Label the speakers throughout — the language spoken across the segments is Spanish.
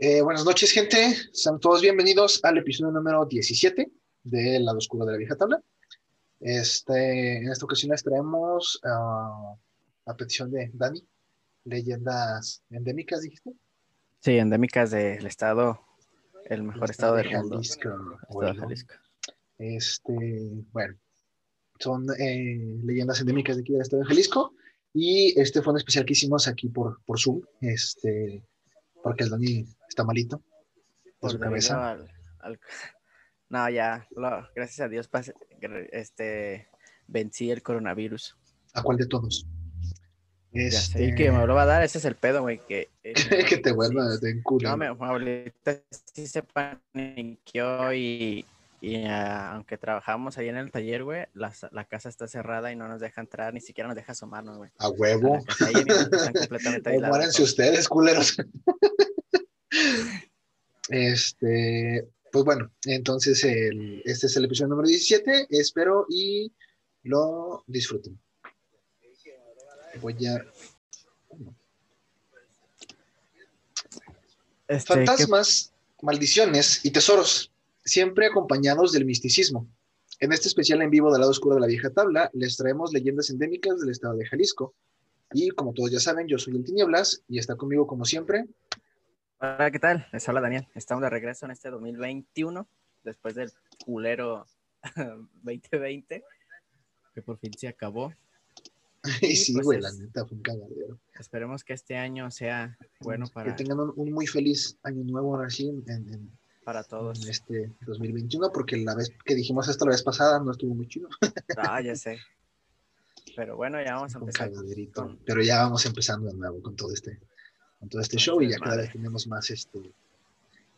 Speaker 1: Eh, buenas noches, gente. Sean todos bienvenidos al episodio número 17 de Lado Oscuro de la Vieja Tabla. Este, en esta ocasión les traemos ah, a petición de Dani, leyendas endémicas, dijiste.
Speaker 2: Sí, endémicas del estado, el mejor estado, del mundo.
Speaker 1: Jalisco.
Speaker 2: Estado de
Speaker 1: Bueno,
Speaker 2: Jalisco.
Speaker 1: Este, bueno, son eh, leyendas endémicas de aquí del estado de Jalisco. Y este fue un especial que hicimos aquí por, por Zoom, este, porque el Dani está malito de
Speaker 2: Por
Speaker 1: su cabeza.
Speaker 2: al- al- No, ya, lo- gracias a Dios pas- este, vencí el coronavirus.
Speaker 1: ¿A cuál de todos? Este,
Speaker 2: y que me lo va a dar, ese es el pedo, güey. Que, eh,
Speaker 1: que te vuelva de culo.
Speaker 2: No, mi abuelita sí se paniqueó y, y, ah, aunque trabajamos ahí en el taller, güey, la, la casa está cerrada y no nos deja entrar, ni siquiera nos deja asomarnos, güey.
Speaker 1: A huevo.
Speaker 2: están completamente aislados
Speaker 1: muéranse ustedes, culeros. este, pues bueno, entonces el- este es el episodio número 17. Espero y lo disfruten. Voy a.
Speaker 2: Este, ¿qué-
Speaker 1: Fantasmas, maldiciones y tesoros, siempre acompañados del misticismo. En este especial en vivo del lado oscuro de la vieja tabla, les traemos leyendas endémicas del estado de Jalisco. Y como todos ya saben, yo soy el Tinieblas y está conmigo como siempre.
Speaker 2: Hola, ¿qué tal? Les habla Daniel. Estamos de regreso en este 2021, después del culero 2020, que por fin se acabó.
Speaker 1: Y sí,
Speaker 2: pues
Speaker 1: güey,
Speaker 2: es-
Speaker 1: la neta fue un cagadero.
Speaker 2: Esperemos que este año sea bueno
Speaker 1: Que
Speaker 2: para,
Speaker 1: tengan un, un muy feliz año nuevo ahora sí en- en-
Speaker 2: para todos.
Speaker 1: en este 2021, porque la vez que dijimos esto la vez pasada no estuvo muy chido.
Speaker 2: Ah, ya sé. Pero bueno, ya vamos a empezar. con-
Speaker 1: Pero ya vamos empezando de nuevo con todo este, con todo este
Speaker 2: Con
Speaker 1: show y
Speaker 2: este
Speaker 1: ya cada vez tenemos más este.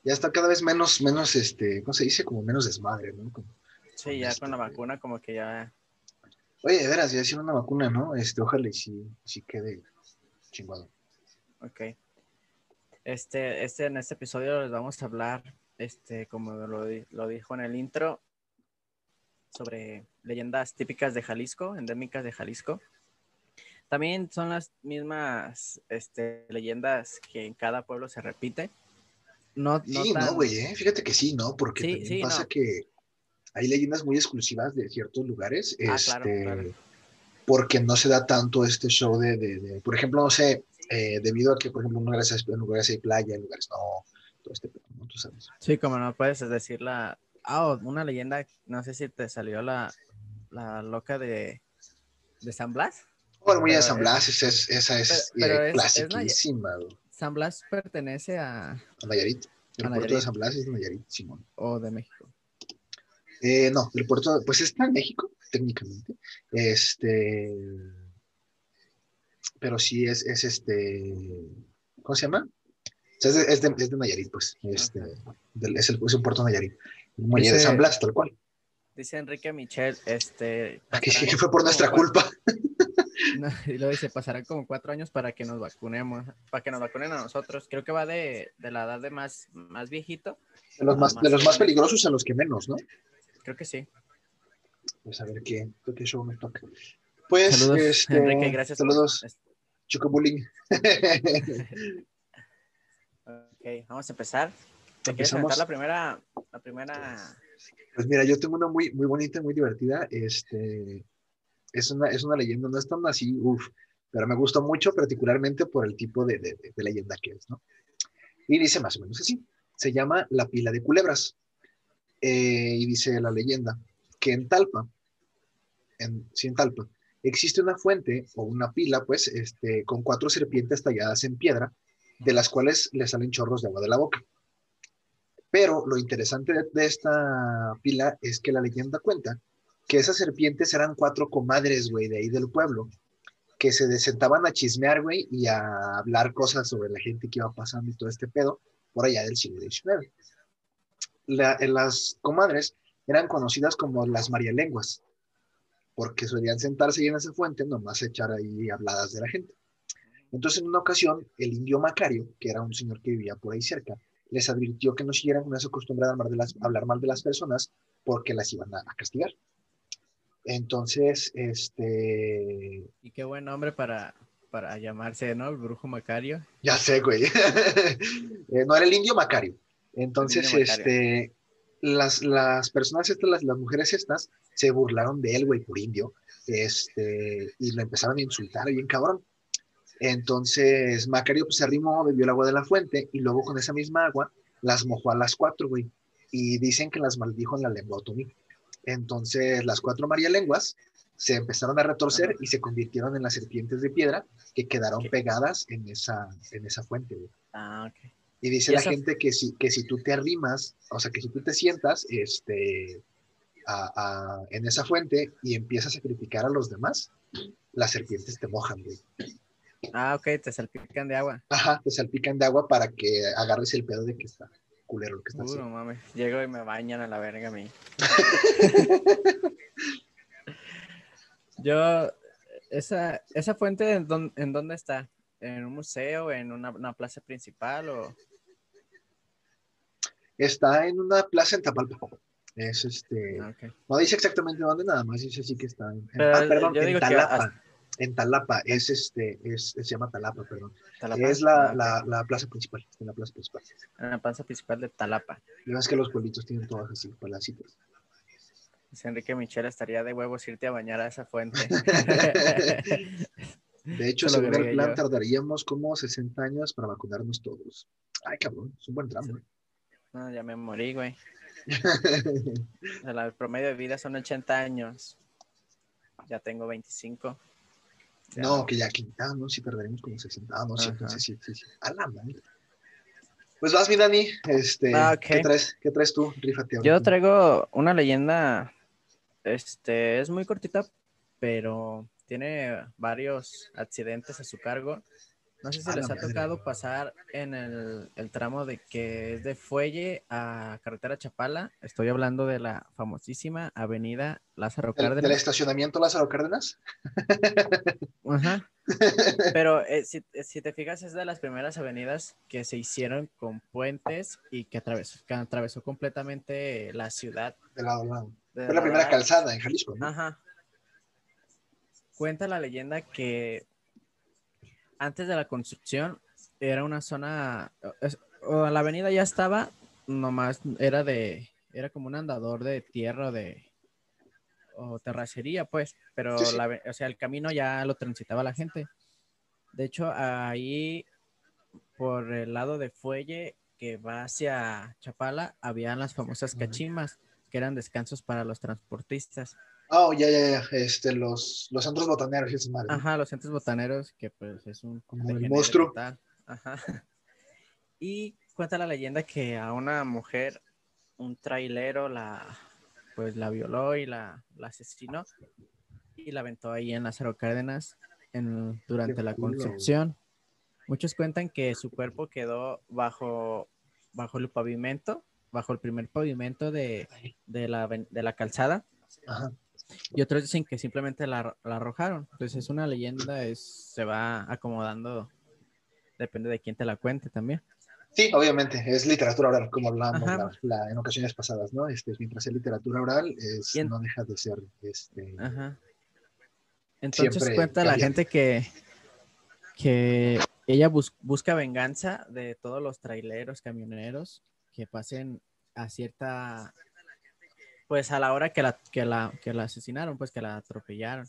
Speaker 1: Ya está cada vez menos, menos, este, ¿cómo se dice? Como menos desmadre, ¿no? Como-
Speaker 2: Sí, ya
Speaker 1: este,
Speaker 2: con la vacuna como que ya...
Speaker 1: Oye, de veras, ya hicieron una vacuna, ¿no? Este, ojalá y sí, sí quede chingado.
Speaker 2: Ok. Este, este, en este episodio les vamos a hablar, este, como lo, di- lo dijo en el intro, sobre leyendas típicas de Jalisco, endémicas de Jalisco. También son las mismas este, leyendas que en cada pueblo se repite. No, no
Speaker 1: Sí,
Speaker 2: tan-
Speaker 1: no, güey, ¿eh? fíjate que sí, ¿no? Porque
Speaker 2: Sí,
Speaker 1: también
Speaker 2: sí,
Speaker 1: pasa
Speaker 2: no.
Speaker 1: que hay leyendas muy exclusivas de ciertos lugares,
Speaker 2: Ah,
Speaker 1: este,
Speaker 2: claro, claro.
Speaker 1: porque no se da tanto este show de, de- de- por ejemplo, no sé, eh, debido a que, por ejemplo, en lugares, hay- en lugares hay playa, en lugares no, todo este pedo, ¿no? Tú sabes.
Speaker 2: Sí, como no puedes decir la... Ah, una leyenda, no sé si te salió la, la loca de, de San Blas.
Speaker 1: Bueno, muy de San
Speaker 2: es-
Speaker 1: Blas, esa es, esa es, eh,
Speaker 2: es- es
Speaker 1: clasiquísima.
Speaker 2: San Blas pertenece a...
Speaker 1: A Nayarit. El
Speaker 2: A
Speaker 1: puerto de. San Blas es de Nayarit, Simón.
Speaker 2: o de México.
Speaker 1: Eh, no, el puerto, pues está en México, técnicamente. Este, pero sí es, es este, ¿cómo se llama? O sea, es, de, es, de, es de Nayarit, pues. Este, del- es, el, es un puerto Nayarit. El muelle de
Speaker 2: Dice-
Speaker 1: San Blas, tal cual.
Speaker 2: Dice Enrique Michel, este...
Speaker 1: Que, que fue por nuestra culpa.
Speaker 2: No, y luego dice, pasarán como cuatro años para que nos vacunemos, para que nos vacunen a nosotros. Creo que va de, de la edad de más, más viejito.
Speaker 1: De los, más, de los más peligrosos a los que menos, ¿no?
Speaker 2: Creo que sí.
Speaker 1: Pues a ver qué, qué show nos toca. Pues,
Speaker 2: Saludos,
Speaker 1: este,
Speaker 2: Enrique, gracias. por-
Speaker 1: Saludos,
Speaker 2: es-
Speaker 1: Chocobullying.
Speaker 2: Ok, vamos a empezar. ¿Te quieres
Speaker 1: Empezamos.
Speaker 2: la primera, la primera?
Speaker 1: Pues mira, yo tengo una muy, muy bonita, muy divertida. Este, es una, es una leyenda, no es tan así, uff, pero me gustó mucho, particularmente por el tipo de, de- de- de leyenda que es, ¿no? Y dice más o menos así: se llama La Pila de Culebras. Eh, y dice la leyenda que en Talpa, en, sí, en Talpa, existe una fuente o una pila, pues, este, con cuatro serpientes talladas en piedra, de las cuales le salen chorros de agua de la boca. Pero lo interesante de, esta pila es que la leyenda cuenta que esas serpientes eran cuatro comadres, güey, de ahí del pueblo, que se sentaban a chismear, güey, y a hablar cosas sobre la gente que iba pasando y todo este pedo por allá del siglo XIX. La- eh, las comadres eran conocidas como las marialenguas, porque solían sentarse ahí en esa fuente, nomás echar ahí habladas de la gente. Entonces, en una ocasión, el indio Macario, que era un señor que vivía por ahí cerca, les advirtió que no siguieran con esa costumbre de hablar, de las, hablar mal de las personas porque las iban a, a castigar. Entonces, este,
Speaker 2: Y qué buen nombre para, para llamarse, ¿no? El brujo Macario.
Speaker 1: Ya sé, güey. Eh, no era el indio Macario. Entonces,
Speaker 2: indio Macario.
Speaker 1: este, las, las personas estas, las, las mujeres estas, se burlaron de él, güey, por indio. Este, y lo empezaron a insultar bien cabrón. Entonces, Macario pues, se arrimó, bebió el agua de la fuente y luego con esa misma agua las mojó a las cuatro, güey. Y dicen que las maldijo en la lengua otomí. Entonces, las cuatro María Lenguas se empezaron a retorcer y se convirtieron en las serpientes de piedra que quedaron pegadas en esa, en esa fuente, güey.
Speaker 2: Ah, ok.
Speaker 1: Y dice
Speaker 2: Y
Speaker 1: la gente que si, que si tú te arrimas, o sea, que si tú te sientas este, a- a- en esa fuente y empiezas a criticar a los demás, las serpientes te mojan, güey.
Speaker 2: Ah, ok, te salpican de agua.
Speaker 1: Ajá, te salpican de agua para que agarres el pedo de que está culero lo que está
Speaker 2: Uh, no
Speaker 1: haciendo.
Speaker 2: mames. Llego y me bañan a la verga a mí. Yo, esa, esa fuente, ¿en, dón- en dónde está? ¿En un museo? ¿En una, una plaza principal? O...
Speaker 1: Está en una plaza en Tapalpa. Es este,
Speaker 2: Ah,
Speaker 1: no dice exactamente dónde, nada más dice así que está en,
Speaker 2: Pero,
Speaker 1: ah, perdón,
Speaker 2: yo
Speaker 1: en
Speaker 2: digo que
Speaker 1: Talapa. En Talapa, es este, es, se llama Talapa, perdón.
Speaker 2: Talapa.
Speaker 1: Es la, la, la plaza principal, en la plaza principal.
Speaker 2: En la plaza principal de Talapa.
Speaker 1: Y ves que los pueblitos tienen todas así, palacitos.
Speaker 2: Dice Enrique Michel, estaría de huevos irte a bañar a esa fuente.
Speaker 1: De hecho, según el plan,
Speaker 2: yo.
Speaker 1: tardaríamos como 60 años para vacunarnos todos. Ay, cabrón, es un buen tramo. ¿eh?
Speaker 2: no, ya me morí, güey. La- el promedio de vida son 80 años. Ya tengo 25. Ya.
Speaker 1: no, que ya quinta, ¿no? Sí, perderemos como 60. Ah, no, sí, sí, sí, sí. A la madre. Pues vas, mi Dani. Este,
Speaker 2: Ah.
Speaker 1: ¿qué, traes, ¿Qué traes tú? Rífate. ahora
Speaker 2: Yo traigo una leyenda, este, es muy cortita, pero tiene varios accidentes a su cargo. No sé si
Speaker 1: A
Speaker 2: les ha
Speaker 1: madre.
Speaker 2: tocado pasar en el, el tramo de que es de Fuelle a Carretera Chapala. Estoy hablando de la famosísima avenida Lázaro
Speaker 1: ¿Del, del
Speaker 2: Cárdenas.
Speaker 1: estacionamiento Lázaro Cárdenas?
Speaker 2: Ajá. Pero eh, si, eh, si te fijas, es de las primeras avenidas que se hicieron con puentes y que atravesó, que atravesó completamente la ciudad.
Speaker 1: De lado a lado.
Speaker 2: de
Speaker 1: Fue la primera calzada en Jalisco, ¿no?
Speaker 2: Ajá. Cuenta la leyenda que antes de la construcción era una zona, es- o la avenida ya estaba, nomás era de, era como un andador de tierra o de, o terracería, pues, pero
Speaker 1: Sí, sí.
Speaker 2: la o sea, el camino ya lo transitaba la gente. De hecho, ahí, por el lado de Fuelle, que va hacia Chapala, habían las famosas cachimas, que eran descansos para los transportistas.
Speaker 1: Oh, ya, ya, ya. Este, los, los centros botaneros madres. ¿no?
Speaker 2: Ajá, los centros botaneros, que pues es un
Speaker 1: Como el monstruo.
Speaker 2: total. Ajá. Y cuenta la leyenda que a una mujer, un trailero, la pues la violó y la, la asesinó y la aventó ahí en Lázaro Cárdenas en, durante
Speaker 1: Qué
Speaker 2: la construcción. Muchos cuentan que su cuerpo quedó bajo, bajo el pavimento, bajo el primer pavimento de, de la, de la calzada.
Speaker 1: Ajá.
Speaker 2: Y otros dicen que simplemente la, la arrojaron. Entonces es una leyenda, es, se va acomodando, depende de quién te la cuente también.
Speaker 1: Sí, obviamente, es literatura oral, como hablábamos la- la- en ocasiones pasadas, ¿no? Este, mientras es literatura oral, es,
Speaker 2: en-
Speaker 1: no deja de ser este,
Speaker 2: Ajá. Entonces cuenta la
Speaker 1: cambiante.
Speaker 2: gente que, que ella bus- busca venganza de todos los traileros, camioneros que pasen a cierta, pues a la hora que la, que la, que la asesinaron, pues que la atropellaron.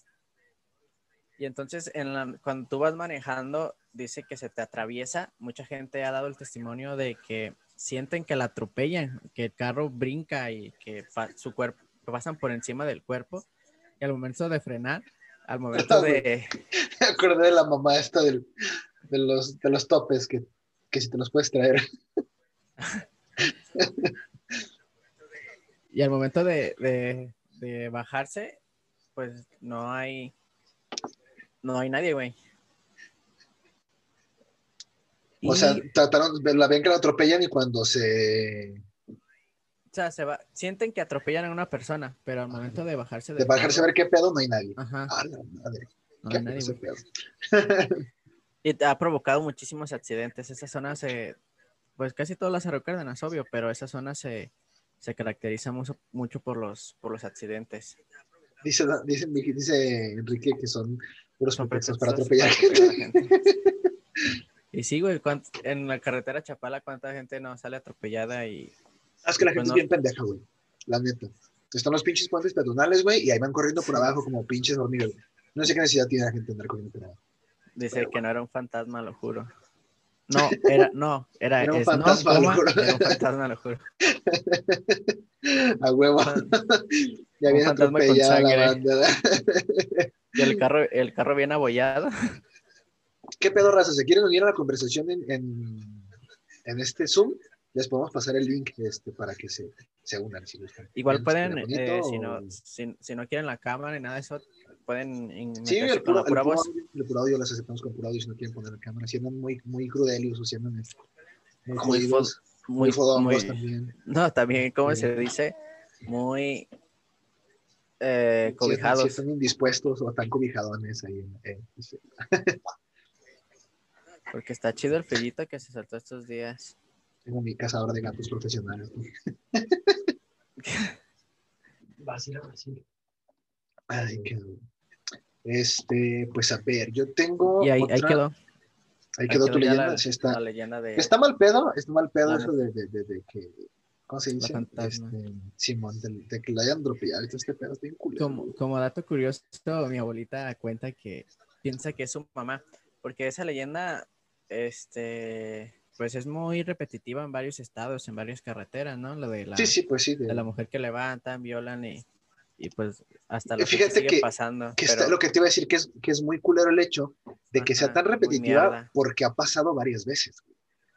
Speaker 2: Y entonces en la- cuando tú vas manejando, dice que se te atraviesa. Mucha gente ha dado el testimonio de que sienten que la atropellan, que el carro brinca y que su cuerpo que pasan por encima del cuerpo. Y al momento de frenar, al momento de,
Speaker 1: Me acordé de la mamá esta del- de, los, de los topes que, que si te los puedes traer.
Speaker 2: y al momento de, de- de bajarse, pues no hay, no hay nadie, güey.
Speaker 1: O sea, trataron, la ven que la atropellan y cuando se
Speaker 2: O sea, se va, sienten que atropellan a una persona, pero al momento de bajarse
Speaker 1: de
Speaker 2: del
Speaker 1: bajarse a ver qué pedo, no hay nadie.
Speaker 2: Ajá,
Speaker 1: A la madre.
Speaker 2: no hay nadie. Y ha provocado muchísimos accidentes. Esa zona se, pues casi todas las Cárdenas, obvio, pero esa zona se, se caracteriza mucho, mucho por los, por los accidentes.
Speaker 1: Dice, dice, dice Enrique que son Puros
Speaker 2: Son
Speaker 1: pretextos para atropellar gente.
Speaker 2: Y sí, güey, ¿cuánt- en la carretera Chapala, ¿cuánta gente no sale atropellada y
Speaker 1: Es que la
Speaker 2: Pues
Speaker 1: gente
Speaker 2: no.
Speaker 1: es bien pendeja, güey. La neta. Están los pinches puentes peatonales, güey, y ahí van corriendo por abajo como pinches hormigas. No sé qué necesidad tiene la gente de andar corriendo por abajo.
Speaker 2: dice
Speaker 1: Pero
Speaker 2: que no era un fantasma, lo juro? No, era, no, era,
Speaker 1: Era un
Speaker 2: es no,
Speaker 1: fantasma,
Speaker 2: coma,
Speaker 1: juro.
Speaker 2: era un fantasma, lo juro.
Speaker 1: A huevo. Ya
Speaker 2: un
Speaker 1: viene atropellada la banda.
Speaker 2: Y el carro, el carro bien abollado.
Speaker 1: ¿Qué pedo, raza? ¿Se quieren unir a la conversación en, en, en este Zoom? Les podemos pasar el link este, para que se, se unan si gustan.
Speaker 2: Igual
Speaker 1: ¿Quieren
Speaker 2: pueden, eh, si, no, si, si no quieren la cámara ni nada de eso, pueden
Speaker 1: Sí, el
Speaker 2: con
Speaker 1: puro,
Speaker 2: la pura
Speaker 1: el
Speaker 2: voz.
Speaker 1: audio, el puro audio las aceptamos con puro audio si no quieren poner la cámara. Si andan muy, muy crudelios o si andan muy
Speaker 2: Muy
Speaker 1: jodidos, muy,
Speaker 2: Muy,
Speaker 1: fodongos
Speaker 2: muy-
Speaker 1: también.
Speaker 2: no, también, ¿cómo
Speaker 1: Sí.
Speaker 2: se dice? Muy eh,
Speaker 1: Si están, si
Speaker 2: cobijados.
Speaker 1: están indispuestos o están cobijadones ahí. en- en- sí.
Speaker 2: Porque está chido el frillito que se saltó estos días.
Speaker 1: Tengo mi cazador de gatos profesionales. ¿no?
Speaker 3: Brasil a Brasil.
Speaker 1: Ay, qué... Este, pues a ver, yo tengo.
Speaker 2: Y ahí,
Speaker 1: otra-
Speaker 2: ahí quedó.
Speaker 1: Ahí quedó tu leyenda.
Speaker 2: la,
Speaker 1: sí está,
Speaker 2: la leyenda de...
Speaker 1: está mal pedo, está mal pedo eso de, de, de, de que. ¿Cómo se dice? Este, Simón, de, que la hayan dropeado. Este pedo está bien culero.
Speaker 2: Como, como dato curioso, mi abuelita cuenta que piensa que es su mamá, porque esa leyenda, este, pues es muy repetitiva en varios estados, en varias carreteras, ¿no? Lo de la,
Speaker 1: Sí, sí, pues sí. de-
Speaker 2: de la mujer que levantan, violan y, y pues hasta que
Speaker 1: fíjate
Speaker 2: sigue
Speaker 1: que-
Speaker 2: pasando.
Speaker 1: que
Speaker 2: pero
Speaker 1: está- lo que te iba a decir que es, que es muy culero el hecho de que sea
Speaker 2: Ajá,
Speaker 1: tan repetitiva porque ha pasado varias veces.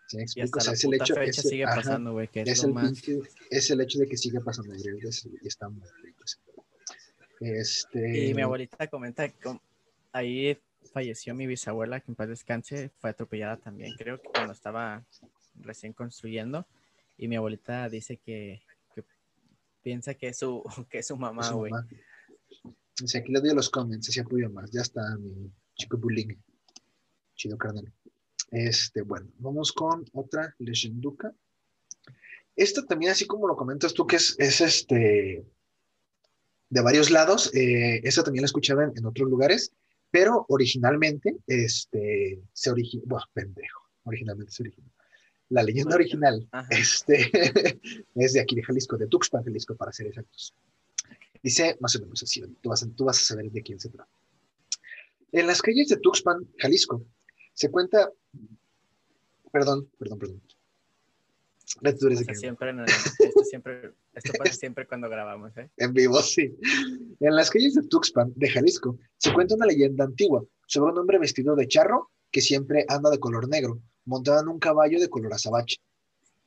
Speaker 1: ¿Sí me explico?
Speaker 2: hasta
Speaker 1: O sea,
Speaker 2: la
Speaker 1: es el hecho, es,
Speaker 2: sigue
Speaker 1: ajá,
Speaker 2: pasando, güey, que es,
Speaker 1: el
Speaker 2: más...
Speaker 1: pinche- es el hecho de que sigue pasando varias veces y está muy rico. Este,
Speaker 2: Y mi abuelita comenta que ahí falleció mi bisabuela, que en paz descanse, fue atropellada también, creo que cuando estaba recién construyendo. Y mi abuelita dice que piensa que es su, que es su mamá, güey.
Speaker 1: Dice, aquí le doy los comments, así apoyo más. Ya está mi chico bullying. Chido carnal. Este, bueno, vamos con otra leyenduca. Esta también, así como lo comentas tú, que es, es este de varios lados. eh, esta también la escuchaba en, en otros lugares, pero originalmente, este, se originó, bueno, pendejo, originalmente se originó. La leyenda original
Speaker 2: Ajá.
Speaker 1: este, es de aquí de Jalisco, de Tuxpan, Jalisco, para ser exactos. Dice más o menos así, tú vas, a, tú vas a saber de quién se trata. En las calles de Tuxpan, Jalisco, se cuenta, perdón, perdón, perdón. Que-
Speaker 2: siempre, el- esto siempre, esto pasa siempre cuando grabamos, ¿eh?
Speaker 1: en vivo, sí. En las calles de Tuxpan, de Jalisco, se cuenta una leyenda antigua sobre un hombre vestido de charro que siempre anda de color negro, montado en un caballo de color azabache.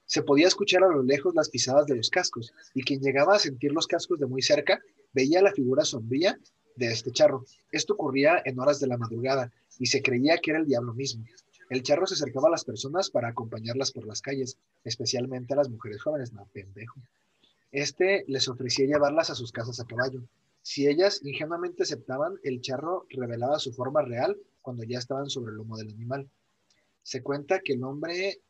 Speaker 1: Se podía escuchar a lo lejos las pisadas de los cascos, y quien llegaba a sentir los cascos de muy cerca veía la figura sombría de este charro. Esto ocurría en horas de la madrugada, y se creía que era el diablo mismo. El charro se acercaba a las personas para acompañarlas por las calles, especialmente a las mujeres jóvenes. No, pendejo. Este les ofrecía llevarlas a sus casas a caballo. Si ellas ingenuamente aceptaban, el charro revelaba su forma real cuando ya estaban sobre el lomo del animal. Se cuenta que el hombre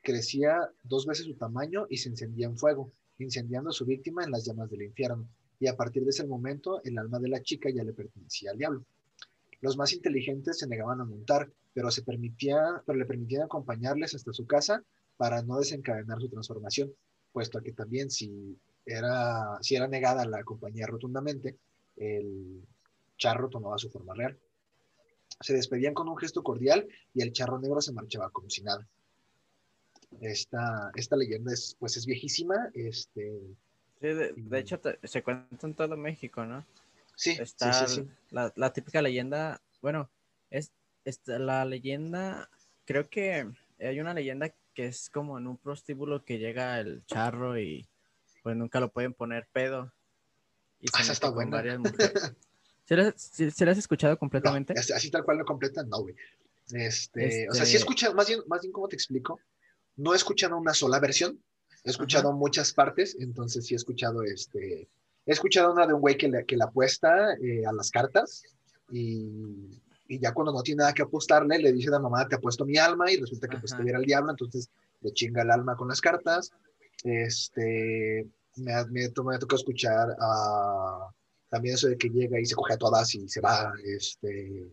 Speaker 1: crecía dos veces su tamaño y se encendía en fuego, incendiando a su víctima en las llamas del infierno. Y a partir de ese momento, el alma de la chica ya le pertenecía al diablo. Los más inteligentes se negaban a montar, pero, se permitía, pero le permitían acompañarles hasta su casa para no desencadenar su transformación, puesto que también si era, si era negada la compañía rotundamente, el charro tomaba su forma real. Se despedían con un gesto cordial y el charro negro se marchaba como si nada. Esta, esta leyenda es, pues es viejísima. Este,
Speaker 2: Sí, de, de hecho, te- se cuenta en todo México, ¿no?
Speaker 1: sí,
Speaker 2: Está
Speaker 1: sí, sí.
Speaker 2: La, la típica leyenda, bueno, es, esta- la leyenda, creo que hay una leyenda que es como en un prostíbulo que llega el charro y pues nunca lo pueden poner pedo. Y
Speaker 1: Ah, esa
Speaker 2: mete
Speaker 1: está
Speaker 2: con
Speaker 1: buena.
Speaker 2: varias mujeres. ¿Se las, se- se las has escuchado completamente?
Speaker 1: No, así- tal cual lo completan, no, güey. Este, O sea, sí he
Speaker 2: Este-
Speaker 1: escuchado, más bien, más bien, ¿cómo te explico? No he escuchado una sola versión, he escuchado muchas partes, entonces sí he escuchado este. He escuchado una de un güey que le, que le apuesta eh, a las cartas y, y ya cuando no tiene nada que apostarle, le dice a la mamá, te apuesto mi alma y resulta que pues
Speaker 2: Ajá.
Speaker 1: te viera el diablo, entonces le chinga el alma con las cartas. Este, me, me, me tocó escuchar a también eso de que llega y se coge a todas y se va, este,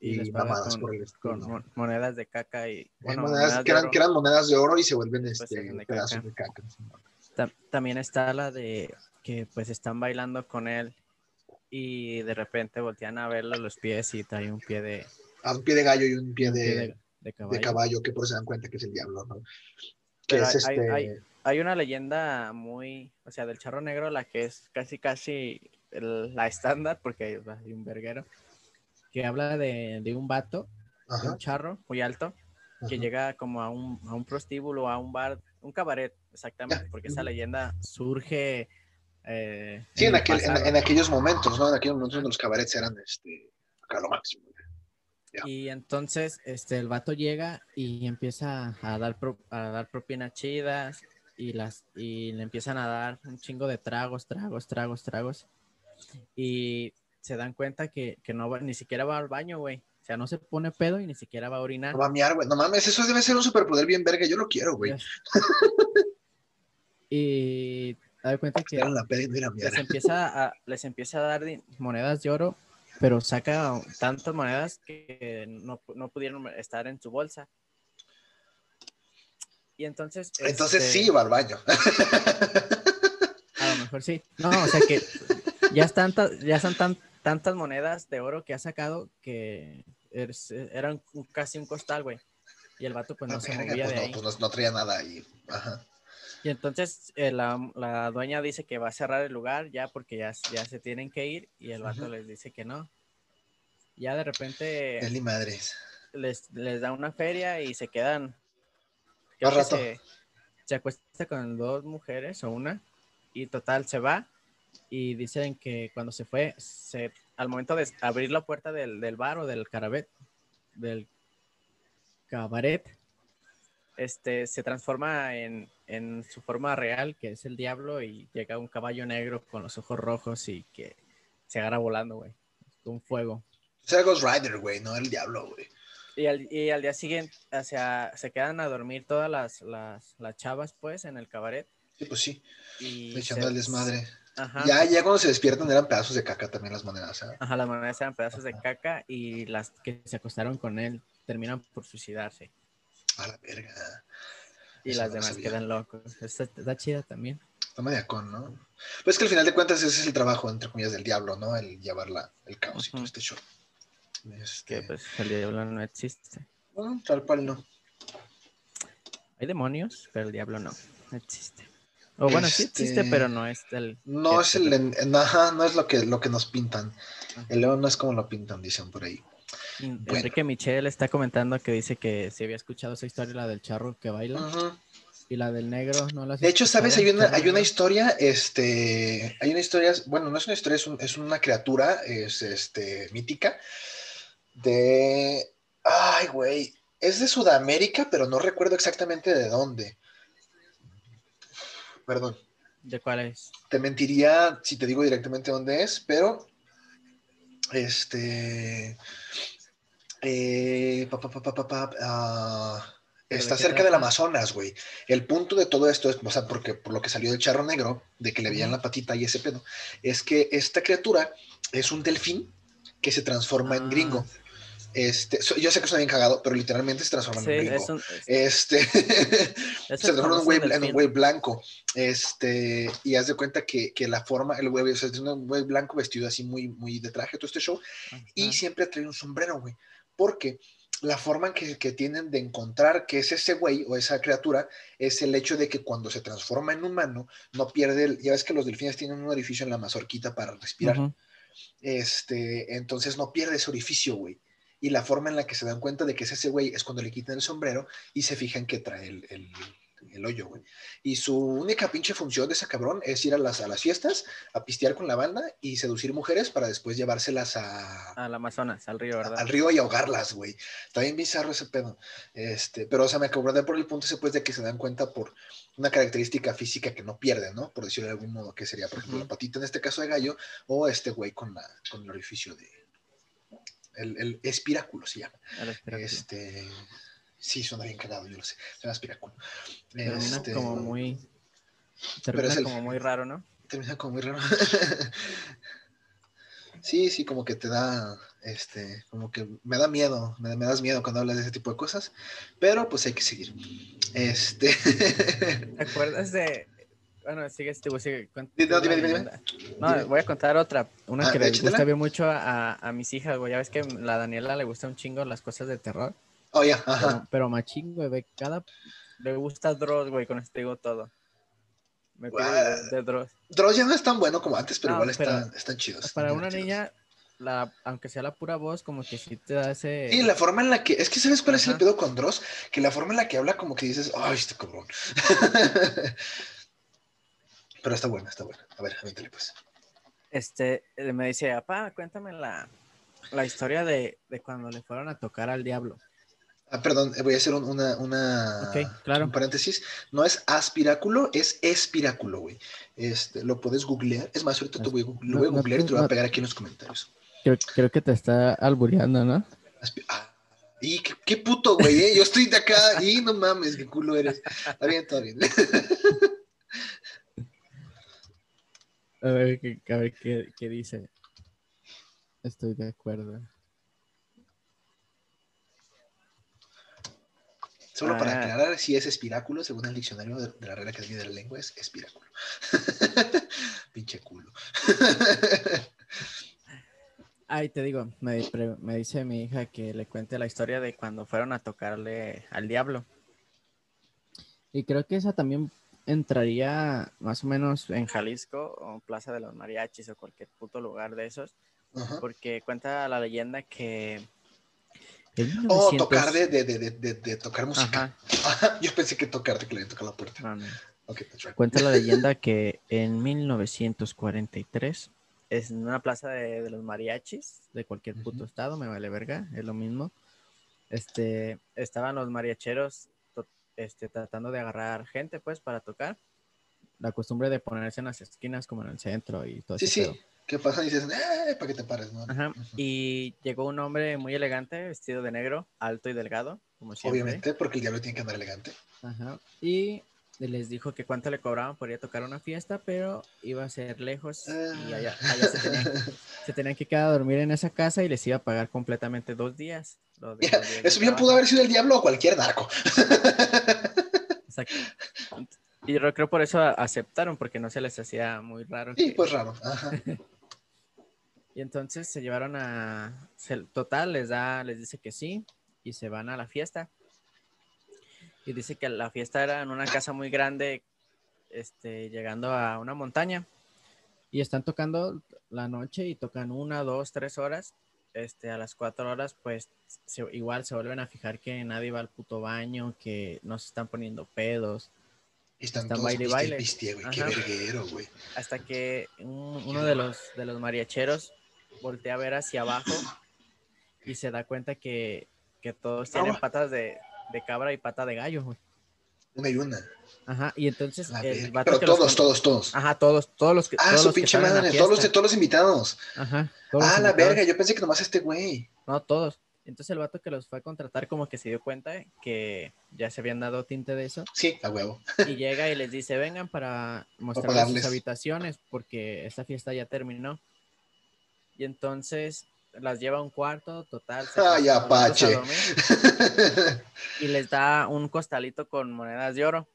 Speaker 2: Y,
Speaker 1: y mamadas
Speaker 2: con,
Speaker 1: por el
Speaker 2: con mon- monedas de caca y
Speaker 1: Eh,
Speaker 2: bueno,
Speaker 1: monedas
Speaker 2: monedas
Speaker 1: que, eran, que eran monedas de oro y se vuelven
Speaker 2: Pues,
Speaker 1: este,
Speaker 2: de
Speaker 1: pedazos
Speaker 2: caca.
Speaker 1: de caca.
Speaker 2: también está la de que pues están bailando con él y de repente voltean a verlo los pies y trae un pie de,
Speaker 1: A un pie de gallo y un pie
Speaker 2: un
Speaker 1: de,
Speaker 2: pie de, de
Speaker 1: de
Speaker 2: caballo.
Speaker 1: caballo, que por eso se dan cuenta que es el diablo, ¿no? Que es
Speaker 2: hay-
Speaker 1: este.
Speaker 2: hay- Hay una leyenda muy, o sea, del charro negro, la que es casi casi el- la estándar, porque hay un verguero, que habla de, de un vato, de un charro muy alto, que
Speaker 1: ajá.
Speaker 2: llega como a un, a un prostíbulo, a un bar, un cabaret, exactamente, porque esa leyenda surge. eh,
Speaker 1: Sí, en,
Speaker 2: el
Speaker 1: aquel, en, en aquellos momentos, ¿no? En aquellos momentos donde los cabarets eran este, acá lo máximo. Ya.
Speaker 2: Y entonces este, el vato llega y empieza a dar, pro- a dar propinas chidas y, las, y le empiezan a dar un chingo de tragos, tragos, tragos, tragos. Y se dan cuenta que, que no va, ni siquiera va al baño, güey. O sea, no se pone pedo y ni siquiera va a orinar.
Speaker 1: No va a miar, güey. No mames, eso debe ser un superpoder bien verga. Yo lo quiero, güey.
Speaker 2: Y da cuenta que
Speaker 1: la
Speaker 2: les empieza a, les empieza a dar monedas de oro, pero saca tantas monedas que no, no pudieron estar en su bolsa. Y entonces...
Speaker 1: Entonces
Speaker 2: este,
Speaker 1: sí, va al baño.
Speaker 2: A lo mejor sí. No, o sea que ya están, ya son tan, tantas monedas de oro que ha sacado que es- eran casi un costal, güey. Y el vato pues no
Speaker 1: Ah,
Speaker 2: se movía
Speaker 1: pues
Speaker 2: de
Speaker 1: no,
Speaker 2: ahí.
Speaker 1: pues no, no traía nada ahí. Ajá.
Speaker 2: Y entonces eh, la, la dueña dice que va a cerrar el lugar ya porque ya, ya se tienen que ir y el vato les dice que no. Ya de repente
Speaker 1: Deli madres.
Speaker 2: les, les da una feria y se quedan. Creo que
Speaker 1: rato.
Speaker 2: Se, se acuesta con dos mujeres o una y total se va y dicen que cuando se fue, se, al momento de abrir la puerta del, del bar o del carabet, del cabaret, este, se transforma en, en su forma real, que es el diablo, y llega un caballo negro con los ojos rojos y que se agarra volando, güey, con fuego.
Speaker 1: Era Ghost Rider, güey, no el diablo, güey.
Speaker 2: Y al, y al día siguiente, o sea, se quedan a dormir todas las, las, las chavas, pues, en el cabaret.
Speaker 1: Sí, pues sí,
Speaker 2: Y
Speaker 1: echando el desmadre.
Speaker 2: Ajá.
Speaker 1: Ya, ya cuando se despiertan eran pedazos de caca también las monedas, ¿eh?
Speaker 2: Ajá, las monedas eran pedazos de caca y las que se acostaron con él terminan por suicidarse.
Speaker 1: A la verga.
Speaker 2: Y
Speaker 1: Eso
Speaker 2: las
Speaker 1: no
Speaker 2: demás
Speaker 1: sabía.
Speaker 2: quedan locos. Está, está chida también.
Speaker 1: Está mediacón, ¿no? Pues que al final de cuentas ese es el trabajo, entre comillas, del diablo, ¿no? El llevar la, el caos y todo este show. Este,
Speaker 2: Que pues el diablo no existe.
Speaker 1: bueno, tal cual no.
Speaker 2: Hay demonios, pero el diablo no. No existe. O bueno, sí existe,
Speaker 1: Este,
Speaker 2: pero no es el.
Speaker 1: No es el, ajá, no es lo que, lo que nos pintan.
Speaker 2: Ajá.
Speaker 1: El león no es como lo pintan, dicen por ahí.
Speaker 2: En-
Speaker 1: bueno.
Speaker 2: Enrique Michel está comentando que dice que si había escuchado esa historia, la del charro que baila, y la del negro, ¿no la
Speaker 1: De hecho, ¿sabes? Hay una, hay una historia, este, hay una historia, bueno, no es una historia, es, un- es una criatura, es este, mítica, de, ay, güey, es de Sudamérica, pero no recuerdo exactamente de dónde. Perdón.
Speaker 2: ¿De cuál es?
Speaker 1: te mentiría si te digo directamente dónde es, pero, este, eh, pa, pa, pa, pa, pa, pa, ah,
Speaker 2: ¿Pero de
Speaker 1: está cerca del? Amazonas, güey. El punto de todo esto es, o sea, porque por lo que salió del charro negro, de que le veían la patita y ese pedo, es que esta criatura es un delfín que se transforma en
Speaker 2: Ah.
Speaker 1: gringo. Este, yo sé que suena bien cagado, pero literalmente se transforma
Speaker 2: Sí,
Speaker 1: en un gringo.
Speaker 2: es
Speaker 1: Este,
Speaker 2: es
Speaker 1: se transforma en un güey, en un
Speaker 2: delfín.
Speaker 1: güey blanco. Este, y haz de cuenta que, que la forma, el güey, o sea, es un güey blanco vestido así muy, muy de traje, todo este show, y siempre trae un sombrero, güey. Porque la forma en que, que tienen de encontrar que es ese güey o esa criatura es el hecho de que cuando se transforma en humano, no pierde, el- ya ves que los delfines tienen un orificio en la mazorquita para respirar. Este, entonces no pierde ese orificio, güey. Y la forma en la que se dan cuenta de que es ese güey es cuando le quitan el sombrero y se fijan que trae el, el- el hoyo, güey. Y su única pinche función de ese cabrón es ir a las, a las fiestas, a pistear con la banda y seducir mujeres para después llevárselas a,
Speaker 2: Al Amazonas, al río, ¿verdad?
Speaker 1: al río y ahogarlas, güey. Está bien bizarro ese pedo. Este, pero, o sea, me acordé por el punto ese, pues, de que se dan cuenta por una característica física que no pierden, ¿no? Por decirlo de algún modo, que sería, por ejemplo, la patita en este caso de gallo, o este güey con, la, con el orificio de. El, el espiráculo se llama.
Speaker 2: El espiráculo.
Speaker 1: Este. Sí, suena bien cagado, yo lo sé. Se llama espiráculo.
Speaker 2: Termina
Speaker 1: Este,
Speaker 2: como muy.
Speaker 1: Pero
Speaker 2: Termina
Speaker 1: es el-
Speaker 2: como muy raro, ¿no?
Speaker 1: Termina como muy raro. Sí, sí, como que te da, este, como que me da miedo, me, me das miedo cuando hablas de ese tipo de cosas, pero pues hay que seguir. Este.
Speaker 2: ¿Te acuerdas de.? Bueno, sigue, sigue, sigue.
Speaker 1: no, dime, dime,
Speaker 2: leyenda. No,
Speaker 1: Dime.
Speaker 2: voy a contar otra. Una
Speaker 1: Ah,
Speaker 2: que le
Speaker 1: échatela.
Speaker 2: gusta bien mucho a, a mis hijas, güey. Ya ves que la Daniela le gusta un chingo las cosas de terror.
Speaker 1: Oh, ya,
Speaker 2: Pero,
Speaker 1: ajá.
Speaker 2: pero machín, güey. ve, Cada. Le gusta Dross, güey. Con esto digo todo. Me videos de Dross.
Speaker 1: Dross ya no es tan bueno como antes, pero
Speaker 2: No,
Speaker 1: igual
Speaker 2: pero-
Speaker 1: están, están chidos. están
Speaker 2: Para una niña, la, aunque sea la pura voz, como que sí te ese.
Speaker 1: Sí, la forma en la que, es que ¿sabes cuál es el
Speaker 2: Ajá.
Speaker 1: pedo con Dross? Que la forma en la que habla como que dices, ay, este cabrón. Pero está buena, está buena. A ver, avéntale pues.
Speaker 2: Este, eh, me dice, papá, cuéntame la, la historia de, de cuando le fueron a tocar al diablo.
Speaker 1: Ah, perdón, eh, voy a hacer un- una, una
Speaker 2: Ok, claro.
Speaker 1: un paréntesis. No es aspiráculo, es espiráculo, güey. Este, lo puedes googlear. Es más, ahorita te voy lo
Speaker 2: No,
Speaker 1: voy a
Speaker 2: no,
Speaker 1: googlear y te lo voy a pegar aquí en los comentarios.
Speaker 2: Creo, creo que te está albureando, ¿no?
Speaker 1: Aspi- ah, y qué, qué puto, güey, ¿eh? Yo estoy de acá y no mames, qué culo eres. Está bien, está bien.
Speaker 2: A ver, qué- a ver qué, qué dice. Estoy de acuerdo.
Speaker 1: Solo para
Speaker 2: Ah.
Speaker 1: aclarar, si es espiráculo, según el diccionario de, de la Real Academia de la Lengua, es espiráculo. Pinche culo.
Speaker 2: Ay, te digo, me, me dice mi hija que le cuente la historia de cuando fueron a tocarle al diablo. Y creo que esa también entraría más o menos en Jalisco o Plaza de los Mariachis o cualquier puto lugar de esos,
Speaker 1: Ajá.
Speaker 2: porque cuenta la leyenda que...
Speaker 1: O
Speaker 2: 1900
Speaker 1: tocar de, de, de, de, de- de tocar música.
Speaker 2: Ajá,
Speaker 1: Yo pensé que tocarte, que le tocar la puerta.
Speaker 2: no, no.
Speaker 1: Ok, that's right.
Speaker 2: Cuenta la leyenda que en 1943, es en una plaza de, de los mariachis, de cualquier puto estado, me vale verga, es lo mismo. Este, estaban los mariacheros este, tratando de agarrar gente, pues, para tocar. La costumbre de ponerse en las esquinas, como en el centro y todo
Speaker 1: Sí,
Speaker 2: ese
Speaker 1: sí.
Speaker 2: pedo.
Speaker 1: ¿Qué pasa? Y dices, eh, para que te pares, ¿no?
Speaker 2: Ajá. Y llegó un hombre muy elegante, vestido de negro, alto y delgado, como siempre.
Speaker 1: Obviamente, porque el diablo tiene que andar elegante.
Speaker 2: Ajá. Y les dijo que cuánto le cobraban por ir a tocar una fiesta, pero iba a ser lejos y allá, allá se, tenían, se tenían que quedar a dormir en esa casa y les iba a pagar completamente dos días.
Speaker 1: Eso bien pudo haber sido el diablo o cualquier narco.
Speaker 2: Exacto. Y yo creo por eso aceptaron, porque no se les hacía muy raro.
Speaker 1: Sí,
Speaker 2: que-
Speaker 1: pues raro. Ajá.
Speaker 2: Y entonces se llevaron a... total, les da, les dice que sí y se van a la fiesta. Y dice que la fiesta era en una casa muy grande, este, llegando a una montaña. Y están tocando la noche y tocan una, dos, tres horas. Este, a las cuatro horas, pues se- igual se vuelven a fijar que nadie va al puto baño, que no se están poniendo pedos.
Speaker 1: Están,
Speaker 2: Están
Speaker 1: todos
Speaker 2: baile y
Speaker 1: piste,
Speaker 2: baile.
Speaker 1: piste, güey. Qué
Speaker 2: Ajá.
Speaker 1: verguero, güey.
Speaker 2: hasta que un- uno de los, de los mariacheros voltea a ver hacia abajo y se da cuenta que, que todos tienen patas de, de cabra y pata de gallo, güey.
Speaker 1: Una y una.
Speaker 2: Ajá, y entonces el vato
Speaker 1: Pero
Speaker 2: que
Speaker 1: todos, todos, todos.
Speaker 2: Ajá, todos, todos los que
Speaker 1: Ah,
Speaker 2: todos
Speaker 1: su
Speaker 2: los
Speaker 1: pinche madre. Todos los, todos los invitados.
Speaker 2: Ajá, todos
Speaker 1: Ah, la
Speaker 2: invitados.
Speaker 1: verga. Yo pensé que nomás este güey.
Speaker 2: No, todos. Entonces el vato que los fue a contratar como que se dio cuenta que ya se habían dado tinte de eso
Speaker 1: Sí, a huevo.
Speaker 2: y llega y les dice, vengan para mostrarles sus habitaciones porque esta fiesta ya terminó. Y entonces las lleva a un cuarto, total.
Speaker 1: Ay, Apache.
Speaker 2: Y les da un costalito con monedas de oro.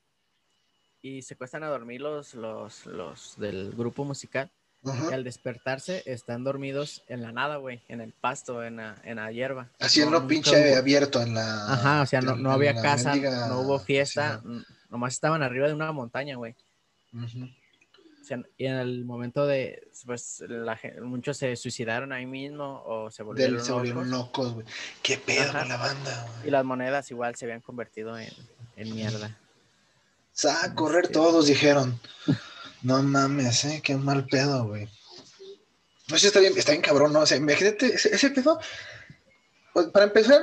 Speaker 2: Y se cuestan a dormir los, los, los del grupo musical. Y
Speaker 1: Ajá.
Speaker 2: al despertarse están dormidos en la nada, güey, en el pasto, en la, en la hierba.
Speaker 1: Haciendo
Speaker 2: No,
Speaker 1: pinche abierto en la.
Speaker 2: Ajá, o sea, no, no había casa,
Speaker 1: mendiga
Speaker 2: no hubo fiesta, n- nomás estaban arriba de una montaña, güey.
Speaker 1: Ujú.
Speaker 2: O sea, y en el momento de, pues, la muchos se suicidaron ahí mismo o se volvieron,
Speaker 1: Del, se volvieron
Speaker 2: locos.
Speaker 1: güey. Qué pedo
Speaker 2: Ajá.
Speaker 1: con la banda,
Speaker 2: Y las monedas igual se habían convertido en, en mierda.
Speaker 1: A correr todos, dijeron. No mames, eh, qué mal pedo, güey. No sé, está bien, está bien cabrón, ¿no? O sea, imagínate ese, ese pedo. pues, para empezar,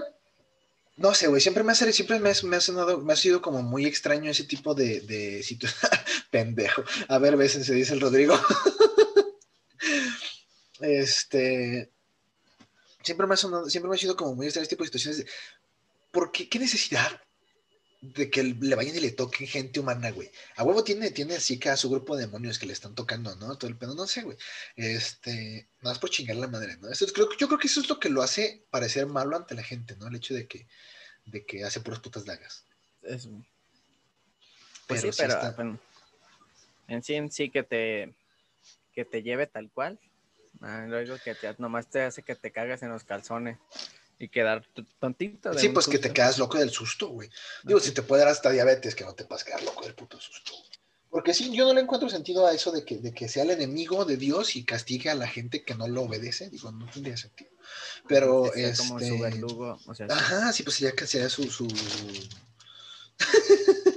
Speaker 1: no sé, güey, siempre me ha, siempre me, me ha sonado, me ha sido como muy extraño ese tipo de, de situación. Pendejo. A ver, veces se dice el Rodrigo. este. Siempre me ha sonado, siempre me ha sido como muy extraño ese tipo de situaciones. de, ¿Por qué? ¿Qué necesidad? De que le vayan y le toquen gente humana, güey. A huevo tiene, tiene así que a su grupo de demonios que le están tocando, ¿no? Todo el pedo, no sé, güey. Este, nada más por chingar la madre, ¿no? Eso, creo, yo creo que eso es lo que lo hace parecer malo ante la gente, ¿no? El hecho de que, de que hace puras putas dagas.
Speaker 2: Es- Pues sí, pero
Speaker 1: está-
Speaker 2: bueno, en sí, en sí que te, que te lleve tal cual. Ah, luego que te, nomás te hace que te cagas en los calzones y quedar tontito.
Speaker 1: Sí, pues que te quedas loco del susto, güey. Digo, si te puede dar hasta diabetes, que no te puedas quedar loco del puto susto. Porque sí, yo no le encuentro sentido a eso de que, de que sea el enemigo de Dios y castigue a la gente que no lo obedece. Digo, no tendría sentido. Pero,
Speaker 2: Que sea como su
Speaker 1: este...
Speaker 2: verdugo, o sea.
Speaker 1: Ajá, sí, pues ya que sea su... su...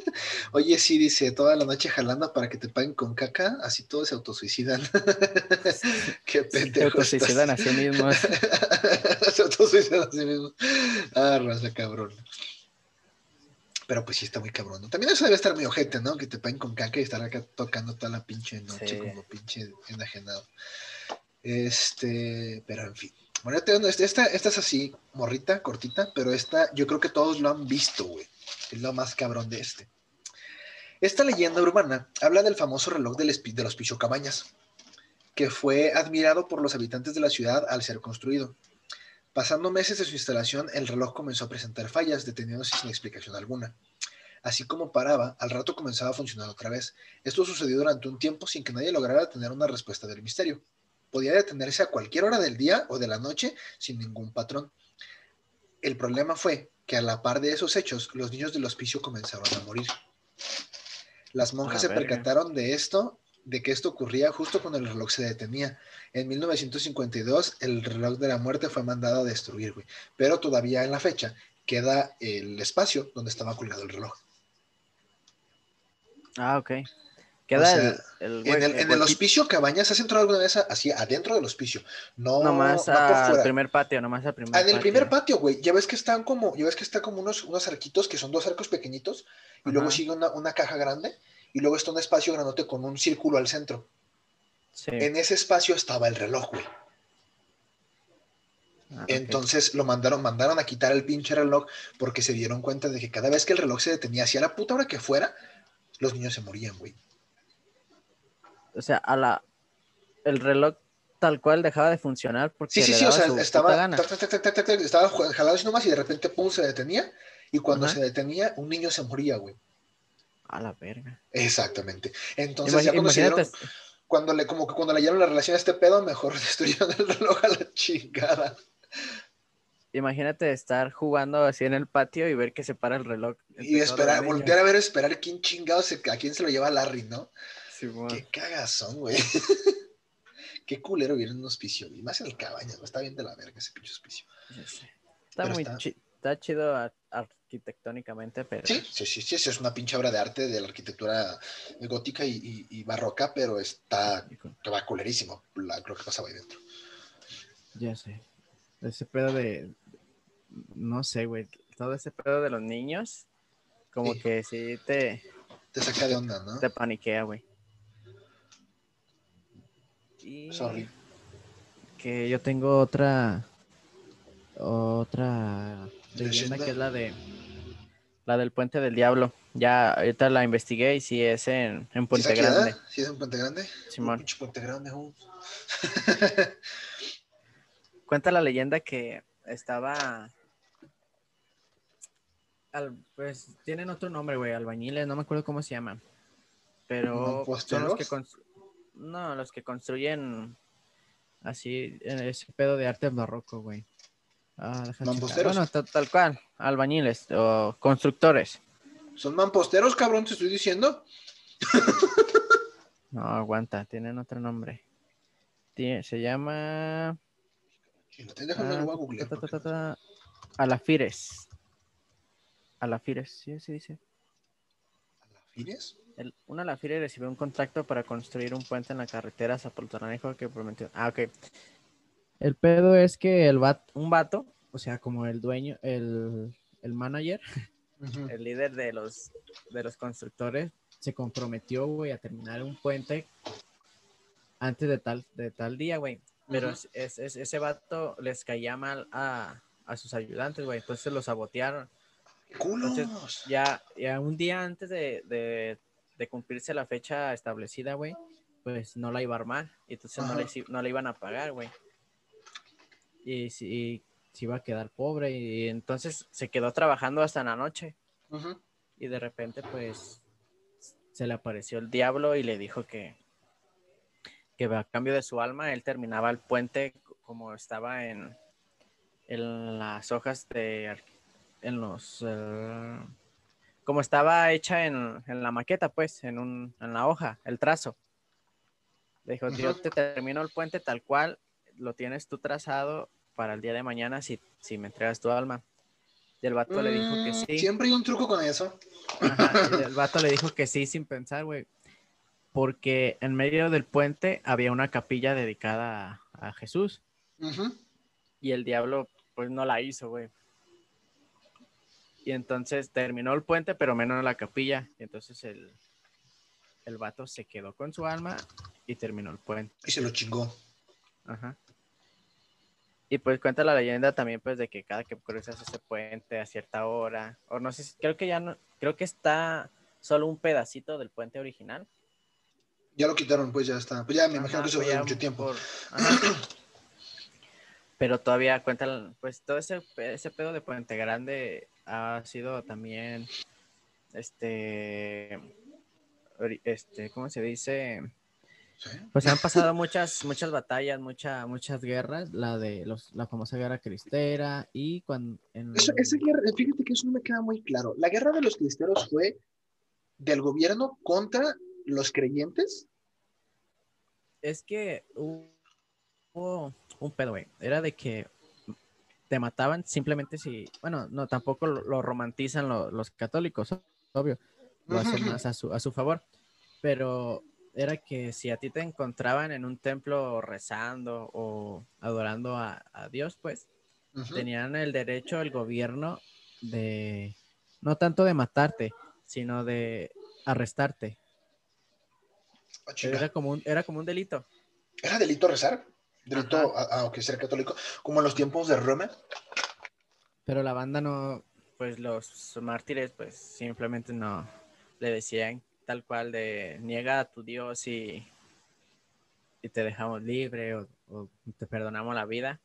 Speaker 1: Oye, sí, dice, toda la noche jalando para que te paguen con caca, así todos se autosuicidan. Qué
Speaker 2: se
Speaker 1: pendejo
Speaker 2: autosuicidan a sí mismos.
Speaker 1: se autosuicidan a sí mismos. Ah, raza cabrón. Pero pues sí está muy cabrón. ¿no? También eso debe estar muy ojete, ¿no? Que te paguen con caca y estar acá tocando toda la pinche noche
Speaker 2: Sí.
Speaker 1: como pinche enajenado. Este, pero en fin. Bueno, esta, esta, esta es así, morrita, cortita, pero esta yo creo que todos lo han visto, güey. Es lo más cabrón de este. Esta leyenda urbana habla del famoso reloj del de los Picho Cabañas, que fue admirado por los habitantes de la ciudad al ser construido. Pasando meses de su instalación, el reloj comenzó a presentar fallas, deteniéndose sin explicación alguna. Así como paraba, al rato comenzaba a funcionar otra vez. Esto sucedió durante un tiempo sin que nadie lograra tener una respuesta del misterio. Podía detenerse a cualquier hora del día o de la noche sin ningún patrón. El problema fue que a la par de esos hechos, los niños del hospicio comenzaron a morir. Las monjas se percataron de esto, de que esto ocurría justo cuando el reloj se detenía. En 1952, el reloj de la muerte fue mandado a destruir, güey. Pero todavía en la fecha queda el espacio donde estaba colgado el reloj.
Speaker 2: Ah, ok. Queda
Speaker 1: sea,
Speaker 2: el, el,
Speaker 1: En
Speaker 2: hue-
Speaker 1: el, en el hospicio cabañas, ¿has entrado alguna vez así adentro del hospicio? No,
Speaker 2: Nomás
Speaker 1: no
Speaker 2: al primer patio, nomás al primer
Speaker 1: Ah, en el primer patio, güey. Ya ves que están como, ya ves que está como unos, unos arquitos que son dos arcos pequeñitos y luego sigue una, una caja grande y luego está un espacio grandote con un círculo al centro.
Speaker 2: Sí.
Speaker 1: En ese espacio estaba el reloj, güey.
Speaker 2: Ah.
Speaker 1: Entonces lo mandaron, mandaron a quitar el pinche reloj porque se dieron cuenta de que cada vez que el reloj se detenía hacia la puta hora que fuera, los niños se morían, güey.
Speaker 2: O sea, a la el reloj tal cual dejaba de funcionar porque
Speaker 1: Sí, sí,
Speaker 2: le
Speaker 1: sí, o
Speaker 2: daba
Speaker 1: sea, estaba, estaba jalado así nomás y de repente, pum, se detenía. Y cuando
Speaker 2: Ajá.
Speaker 1: se detenía, un niño se moría, güey.
Speaker 2: A la verga.
Speaker 1: Exactamente. Entonces, ya cuando
Speaker 2: imagínate,
Speaker 1: dieron, cuando le, como que cuando le hallaron la relación a este pedo, mejor destruyeron el reloj a la chingada.
Speaker 2: imagínate estar jugando así en el patio y ver que se para el reloj.
Speaker 1: Y esperar, voltear a ver, esperar quién chingado se, a quién se lo lleva Larry, ¿no?
Speaker 2: Simón.
Speaker 1: Qué cagazón, güey. Qué culero en un hospicio, y más en el cabaña, ¿no? Está bien de la verga ese pinche hospicio.
Speaker 2: Está
Speaker 1: Pero
Speaker 2: muy
Speaker 1: está-
Speaker 2: chi- está chido ar- arquitectónicamente, pero
Speaker 1: Sí, sí, sí, sí, es una pinche obra de arte de la arquitectura gótica y, y- y barroca, pero está, que va culerísimo la- lo que pasaba ahí dentro.
Speaker 2: ya sé. Ese pedo de no sé, güey, todo ese pedo de los niños como
Speaker 1: Sí.
Speaker 2: que sí te
Speaker 1: Te saca de onda, ¿no?
Speaker 2: te paniquea, güey. Y
Speaker 1: Sorry.
Speaker 2: que yo tengo otra otra leyenda
Speaker 1: Leyenda.
Speaker 2: que es la de la del puente del diablo. Ya ahorita la investigué y sí es en, en
Speaker 1: ¿Sí
Speaker 2: Puente Grande,
Speaker 1: verdad? ¿Sí es en Puente Grande?
Speaker 2: Simón.
Speaker 1: Puente Grande.
Speaker 2: Cuenta la leyenda que estaba al- pues tienen otro nombre, güey, albañiles, no me acuerdo cómo se llaman. Pero son los que no, los que construyen así ese pedo de arte barroco, güey. Ah.
Speaker 1: ¿Mamposteros?
Speaker 2: Bueno, ta- tal cual, albañiles o constructores.
Speaker 1: Son mamposteros, cabrón, te estoy diciendo.
Speaker 2: No, aguanta, tienen otro nombre. Se llama
Speaker 1: voy a googlear.
Speaker 2: Ta, ta, ta, Alafires. Alafires, sí, se dice.
Speaker 1: ¿Alafines?
Speaker 2: El, un alafire recibió un contrato para construir un puente en la carretera Zapotlanejo que prometió. Ah, ok. El pedo es que el bat, un vato, o sea, como el dueño, el, el manager, el líder de los, de los constructores, se comprometió, güey, a terminar un puente antes de tal, de tal día, güey. Pero es- es- ese vato les caía mal a, a sus ayudantes, güey. Entonces los sabotearon.
Speaker 1: ¡Culos!
Speaker 2: Ya, ya un día antes de, de- de cumplirse la fecha establecida, güey, pues no la iba a armar. Y entonces no le, no le iban a pagar, güey. Y, si- se iba a quedar pobre. Y entonces se quedó trabajando hasta la noche. Y de repente, pues, se le apareció el diablo y le dijo que, que a cambio de su alma, él terminaba el puente como estaba en, en las hojas de, en los, como estaba hecha en, en la maqueta, pues, en, un, en la hoja, el trazo. Le dijo, yo
Speaker 1: Ujú.
Speaker 2: te termino el puente tal cual, lo tienes tú trazado para el día de mañana si, si me entregas tu alma. Y el vato le dijo que
Speaker 1: Mm,
Speaker 2: sí.
Speaker 1: Siempre hay un truco con eso.
Speaker 2: Ajá, y el vato le dijo que sí sin pensar, güey. Porque en medio del puente había una capilla dedicada a, a Jesús. Y el diablo, pues no la hizo, güey. Y entonces terminó el puente, pero menos la capilla. Y entonces el, el vato se quedó con su alma y terminó el puente.
Speaker 1: Y se lo chingó.
Speaker 2: Ajá. Y pues cuenta la leyenda también, pues, de que cada que cruzas ese puente a cierta hora, o no sé, creo que ya no, creo que está solo un pedacito del puente original.
Speaker 1: Ya lo quitaron, pues ya está. Pues ya me imagino
Speaker 2: Ajá,
Speaker 1: que eso
Speaker 2: pues
Speaker 1: fue mucho tiempo.
Speaker 2: por-. Pero todavía cuentan, pues todo ese, ese pedo de Puente Grande ha sido también, este, este, ¿cómo se dice?
Speaker 1: Sí.
Speaker 2: Pues han pasado muchas, muchas batallas, mucha, muchas guerras, la de los, la famosa guerra cristera y cuando en
Speaker 1: Eso- esa guerra, fíjate que eso no me queda muy claro. ¿La guerra de los cristeros fue del gobierno contra los creyentes?
Speaker 2: es que hubo, un pedo, güey. Era de que te mataban simplemente si, bueno, no, tampoco lo, lo romantizan lo- los católicos, obvio, lo hacen más a su, a su favor, pero era que si a ti te encontraban en un templo rezando o adorando a, a Dios, pues tenían el derecho el gobierno de, no tanto de matarte, sino de arrestarte.
Speaker 1: Ah.
Speaker 2: Era como un, era como un delito.
Speaker 1: ¿Era delito rezar? Delito, a- aunque ser católico, como en los tiempos de Roma.
Speaker 2: Pero la banda no, pues los mártires, pues simplemente no le decían tal cual de niega a tu Dios y, y te dejamos libre o, o te perdonamos la vida.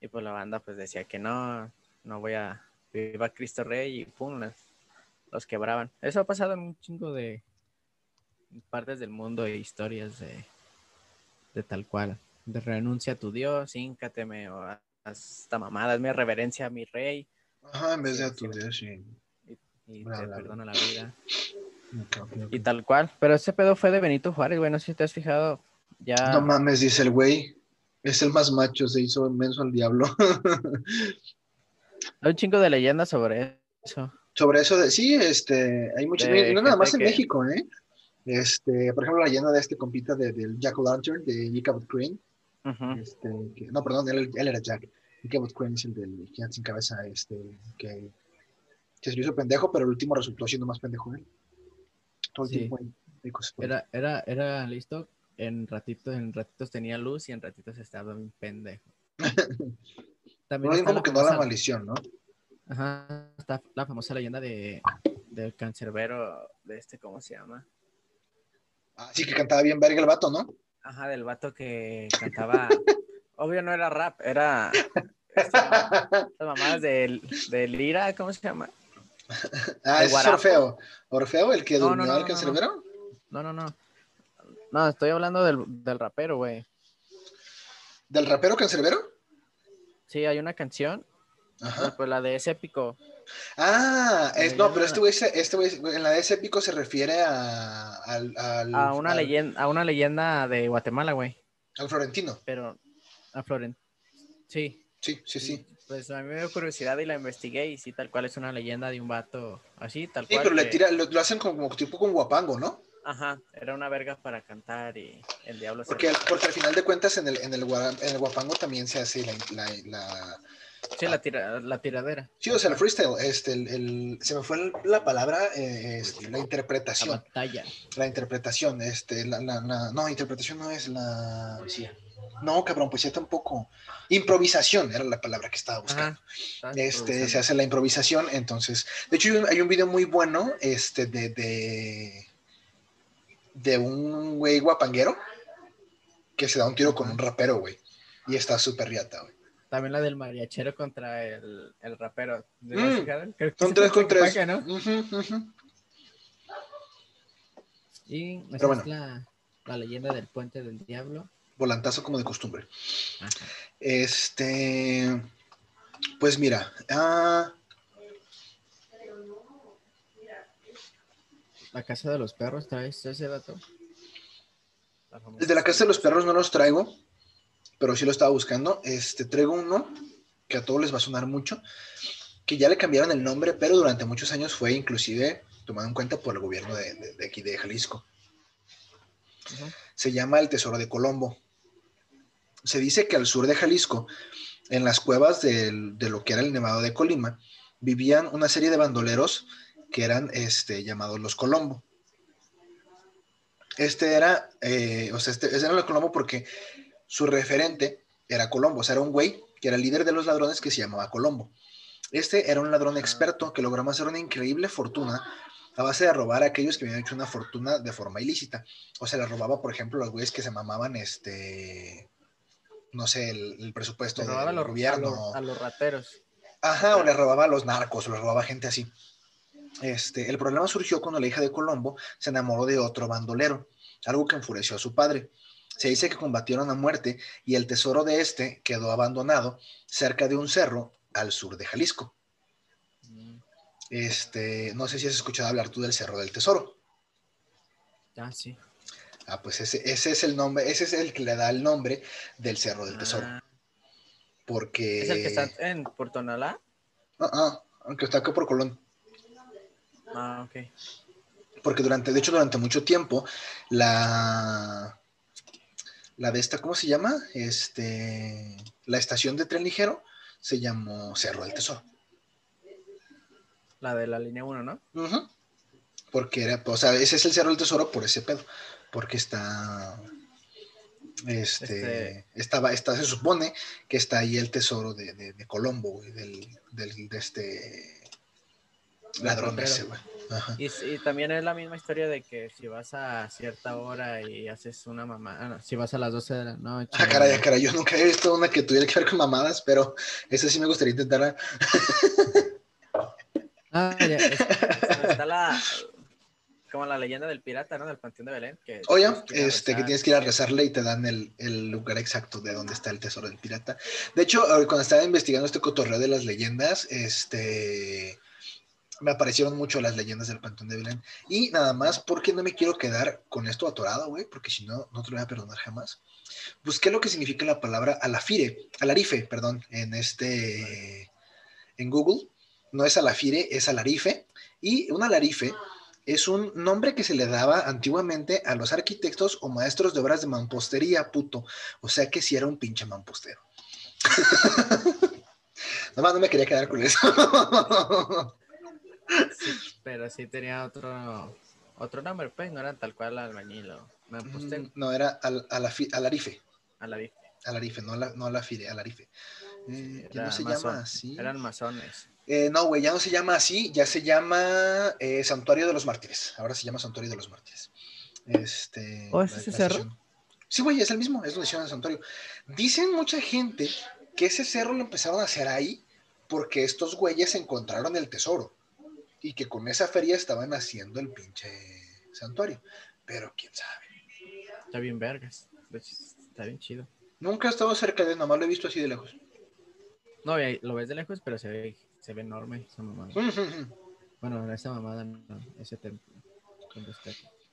Speaker 2: Y pues la banda pues decía que no, no voy a, viva Cristo Rey y pum, los, los quebraban. Eso ha pasado en un chingo de partes del mundo e historias de, de tal cual. De renuncia a tu Dios, híncateme o haz esta mamada, hazme reverencia a mi rey
Speaker 1: Ajá, en vez de a tu. Dios, sí.
Speaker 2: y
Speaker 1: Bla,
Speaker 2: te perdona la vida. Y tal cual. Pero ese pedo fue de Benito Juárez, güey. No sé si te has fijado. Ya.
Speaker 1: No mames, dice el güey. Es el más macho, se hizo inmenso al diablo.
Speaker 2: Hay un chingo de leyendas sobre eso.
Speaker 1: Sobre eso de, sí, este, hay muchos,
Speaker 2: De
Speaker 1: no nada más en
Speaker 2: que-
Speaker 1: México, ¿eh? Este, por ejemplo, la leyenda de este compita de, del Jack O'Lantern, de Ichabod Crane, este, que- no, perdón, él, él era Jack. Ichabod Crane es el del gigante sin cabeza, este, que, que se hizo pendejo, pero el último resultó siendo más pendejo él. Todo el
Speaker 2: Sí.
Speaker 1: tiempo ahí.
Speaker 2: Era, era, era listo. En ratitos, en ratitos tenía luz y en ratitos estaba bien pendejo. También está
Speaker 1: como que no la maldición, ¿no?
Speaker 2: Ajá, está la famosa leyenda de del cancerbero de este, ¿cómo se llama?
Speaker 1: Así que cantaba bien verga el vato, ¿no?
Speaker 2: Ajá, del vato que cantaba. Obvio no era rap, era estas mamadas del, del Lira, ¿cómo se llama?
Speaker 1: Ah,
Speaker 2: ¿De
Speaker 1: ese es
Speaker 2: Guarapo?
Speaker 1: Orfeo. ¿Orfeo, el que
Speaker 2: No,
Speaker 1: durmió
Speaker 2: no,
Speaker 1: al
Speaker 2: no,
Speaker 1: cancerbero?
Speaker 2: No, no, no. No, estoy hablando del, del rapero, güey.
Speaker 1: ¿Del rapero cancerbero?
Speaker 2: Sí, hay una canción,
Speaker 1: Ajá.
Speaker 2: pues la de ese épico.
Speaker 1: Ah, es, no, pero este güey, se- este güey, en la de ese épico se refiere a, al, al,
Speaker 2: A una
Speaker 1: al-
Speaker 2: leyenda, a una leyenda de Guatemala, güey.
Speaker 1: al florentino.
Speaker 2: Pero a Florent. Sí,
Speaker 1: Sí, sí, sí.
Speaker 2: Pues a mí me dio curiosidad y la investigué y sí, tal cual es una leyenda de un vato así, tal
Speaker 1: Sí,
Speaker 2: cual.
Speaker 1: pero le tira, lo, lo hacen como, tipo con guapango, ¿no?
Speaker 2: Ajá, era una verga para cantar y el diablo se
Speaker 1: Porque, porque al final de cuentas en el, en el, en el guapango también se hace la, la, la-
Speaker 2: Sí, la, tira- la tiradera.
Speaker 1: Sí, o sea, el freestyle, este, el, el- se me fue la palabra, eh, este, la
Speaker 2: La
Speaker 1: interpretación.
Speaker 2: batalla.
Speaker 1: La interpretación, este, la, la, la- no, interpretación no es la...
Speaker 3: Poesía.
Speaker 1: No, cabrón, poesía tampoco. Improvisación era la palabra que estaba buscando.
Speaker 2: Ajá,
Speaker 1: Este, se hace la improvisación, entonces, de hecho hay un, video muy bueno, este, de, de, de un güey guapanguero que se da un tiro con un rapero, güey, y está súper riata, güey.
Speaker 2: También la del mariachero contra el, el rapero. ¿De la
Speaker 1: Mm, Son tres
Speaker 2: fue
Speaker 1: con tres.
Speaker 2: ¿no? Y esa
Speaker 1: Pero bueno.
Speaker 2: es la, la leyenda del puente del diablo.
Speaker 1: Volantazo como de costumbre. Este, pues mira, ah,
Speaker 2: La casa de los perros, ¿traes ese dato?
Speaker 1: el de la casa de los perros no los traigo, pero sí lo estaba buscando. Este, traigo uno que a todos les va a sonar mucho, que ya le cambiaron el nombre, pero durante muchos años fue inclusive tomado en cuenta por el gobierno de, de- de aquí de Jalisco. Se llama el Tesoro de Colombo. Se dice que al sur de Jalisco, en las cuevas del- de lo que era el Nevado de Colima, vivían una serie de bandoleros que eran este, llamados los Colombo. Este era, eh, o sea, este, era los Colombo porque su referente era Colombo, o sea, era un güey que era el líder de los ladrones que se llamaba Colombo. Este era un ladrón experto que logró hacer una increíble fortuna a base de robar a aquellos que habían hecho una fortuna de forma ilícita. O sea, le robaba, por ejemplo, a los güeyes que se mamaban, este, no sé, el, el presupuesto del
Speaker 2: a a,
Speaker 1: gobierno.
Speaker 2: los, a los rateros.
Speaker 1: Ajá, o le robaba a los narcos, o le robaba a gente así. Este, el problema surgió cuando la hija de Colombo se enamoró de otro bandolero, algo que enfureció a su padre. Se dice que combatieron a muerte y el tesoro de este quedó abandonado cerca de un cerro al sur de Jalisco. Este, no sé si has escuchado hablar tú del Cerro del Tesoro.
Speaker 2: Ah, sí.
Speaker 1: Ah, pues ese, ese es el nombre, ese es el que le da el nombre del Cerro del Tesoro.
Speaker 2: Ah,
Speaker 1: Porque.
Speaker 2: ¿Es el que está en Puerto Nalá?
Speaker 1: Ah, ah, aunque está acá por Colón.
Speaker 2: Ah, ok.
Speaker 1: porque durante, de hecho, durante mucho tiempo, la, la de esta, ¿cómo se llama? Este, la estación de tren ligero se llamó Cerro del Tesoro.
Speaker 2: La de la línea 1, ¿no?
Speaker 1: Porque era, o sea, ese es el Cerro del Tesoro por ese pedo, porque está, este,
Speaker 2: Este-
Speaker 1: estaba, está, se supone que está ahí el tesoro de, de, de Colombo, güey, del, del, de este ladrón ese, güey.
Speaker 2: Y, y también es la misma historia de que si vas a cierta hora y haces una mamá, ah, no, si vas a las 12 de la noche.
Speaker 1: Ah, caray, ah, caray, yo nunca he visto una que tuviera que ver con mamadas, pero esa sí me gustaría intentar.
Speaker 2: Ah, ya, es- está la, como la leyenda del pirata, ¿no? Del Panteón de Belén. Que
Speaker 1: Oye,
Speaker 2: que
Speaker 1: este, que tienes que ir a rezarle y te dan el, el lugar exacto de dónde está el tesoro del pirata. De hecho, cuando estaba investigando este cotorreo de las leyendas, este, me aparecieron mucho las leyendas del Panteón de Belén. Y nada más, porque no me quiero quedar con esto atorado, güey, porque si no, no te lo voy a perdonar jamás. Busqué lo que significa la palabra alafire, alarife, perdón, en este, en Google. No es alafire, es alarife. Y un alarife es un nombre que se le daba antiguamente a los arquitectos o maestros de obras de mampostería, puto. O sea que sí era un pinche mampostero. Nomás no me quería quedar con eso.
Speaker 2: Sí, pero sí tenía otro, otro nombre, pues, no eran tal cual albañil o mampostero,
Speaker 1: Mm, no, era al, alafi- alarife.
Speaker 2: a la vista.
Speaker 1: Alarife, no, la, no alafire, alarife. Eh, ya no
Speaker 2: Era
Speaker 1: se llama así.
Speaker 2: Eran masones.
Speaker 1: Eh, no, güey, ya no se llama así, ya se llama eh, Santuario de los Mártires. Ahora se llama Santuario de los Mártires. Este,
Speaker 2: ¿Oh, es ese cerro?
Speaker 1: Sí, güey, es el mismo, es donde hicieron el santuario. Dicen mucha gente que ese cerro lo empezaron a hacer ahí porque estos güeyes encontraron el tesoro y que con esa feria estaban haciendo el pinche santuario. Pero quién sabe.
Speaker 2: Está bien vergas. Está bien chido.
Speaker 1: Nunca he estado cerca de él, nomás lo he visto así de lejos.
Speaker 2: No, lo ves de lejos, pero se ve, se ve enorme esa mamada. Bueno, esa mamada no, ese templo.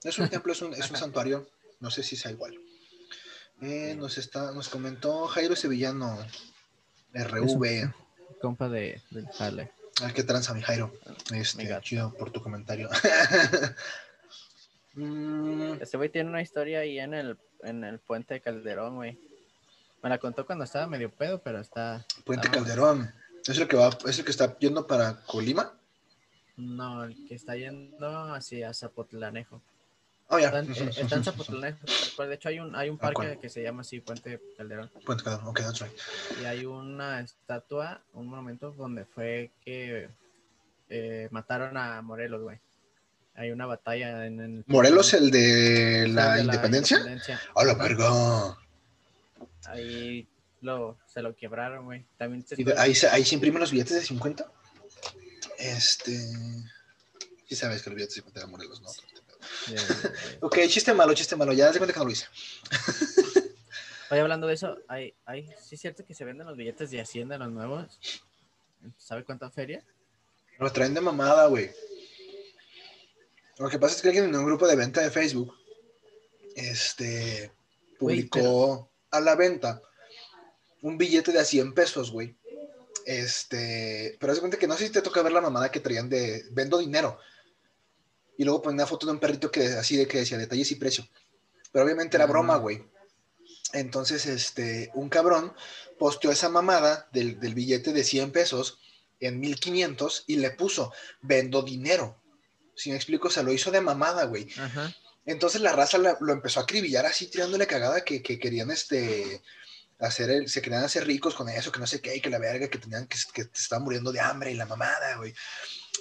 Speaker 1: Es un templo, es un, es un santuario. No sé si sea igual. Eh, nos, está, nos comentó Jairo Sevillano RV.
Speaker 2: Compa de, del Jale.
Speaker 1: Ah, qué tranza, mi Jairo. Este, chido por tu comentario. Mm,
Speaker 2: Este güey tiene una historia ahí en el, en el puente de Calderón, güey. Me la contó cuando estaba medio pedo, pero está.
Speaker 1: Puente Calderón. ¿Es el que va, es el que está yendo para Colima?
Speaker 2: No, el que está yendo hacia Zapotlanejo.
Speaker 1: Oh, ya.
Speaker 2: Está eh, está en Zapotlán. De hecho, hay un, hay un
Speaker 1: Ah,
Speaker 2: parque que se llama así, Puente Calderón.
Speaker 1: Puente Calderón, ok, that's right.
Speaker 2: Y hay una estatua, un monumento donde fue que eh, mataron a Morelos, güey. Hay una batalla en, el...
Speaker 1: ¿Morelos, el de la
Speaker 2: de
Speaker 1: independencia?
Speaker 2: independencia.
Speaker 1: ¡A la verga!
Speaker 2: Ahí lo, se lo quebraron, güey. También se
Speaker 1: ¿Y de- ahí, se, ahí se imprimen los billetes de 50? Este. Sí sabes que los billetes de 50 eran Morelos, ¿no?
Speaker 2: de- de-
Speaker 1: Ok, chiste malo, chiste malo. Ya das cuenta que no lo hice.
Speaker 2: Oye, hablando de eso, hay, hay, sí es cierto que se venden los billetes de Hacienda, los nuevos. ¿Sabe cuánta feria?
Speaker 1: Lo traen de mamada, güey. Lo que pasa es que alguien en un grupo de venta de Facebook este, publicó a la venta un billete de a 100 pesos, güey. Este, pero haz de cuenta que no sé si te toca ver la mamada que traían de vendo dinero. Y luego ponía una foto de un perrito que así de que decía detalles y precio. Pero obviamente era broma, güey. Entonces, este, un cabrón posteó esa mamada del, del billete de 100 pesos en 1500 y le puso vendo dinero. Si me explico, se lo hizo de mamada, güey.
Speaker 2: Ajá.
Speaker 1: Entonces la raza la- lo empezó a acribillar así, tirándole cagada que, que querían este hacer el, se querían hacer ricos con eso, que no sé qué, y que la verga, que tenían que, que te estaban muriendo de hambre y la mamada, güey.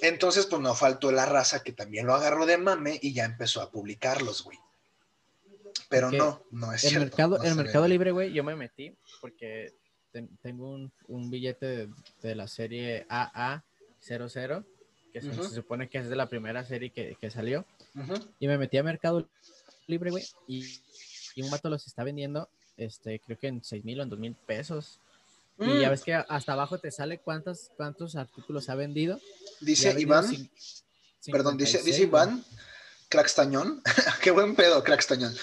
Speaker 1: Entonces, pues no faltó la raza que también lo agarró de mame y ya empezó a publicarlos, güey. Pero no, no es
Speaker 2: El
Speaker 1: cierto.
Speaker 2: mercado,
Speaker 1: no
Speaker 2: el mercado libre, güey, yo me metí porque ten- tengo un, un billete de, de la serie AA00, que se,
Speaker 1: Ujú.
Speaker 2: se supone que es de la primera serie que, que salió. Y me metí a Mercado Libre, güey, y, y un vato los está vendiendo, este, creo que en 6 mil o en 2 mil pesos. Y ya
Speaker 1: Mm,
Speaker 2: ves que hasta abajo te sale cuántos, cuántos artículos ha vendido. ha
Speaker 1: Dice
Speaker 2: vendido
Speaker 1: Iván, perdón, dice,
Speaker 2: 56,
Speaker 1: dice
Speaker 2: güey.
Speaker 1: Iván, Crackstañón, qué buen pedo, Crackstañón.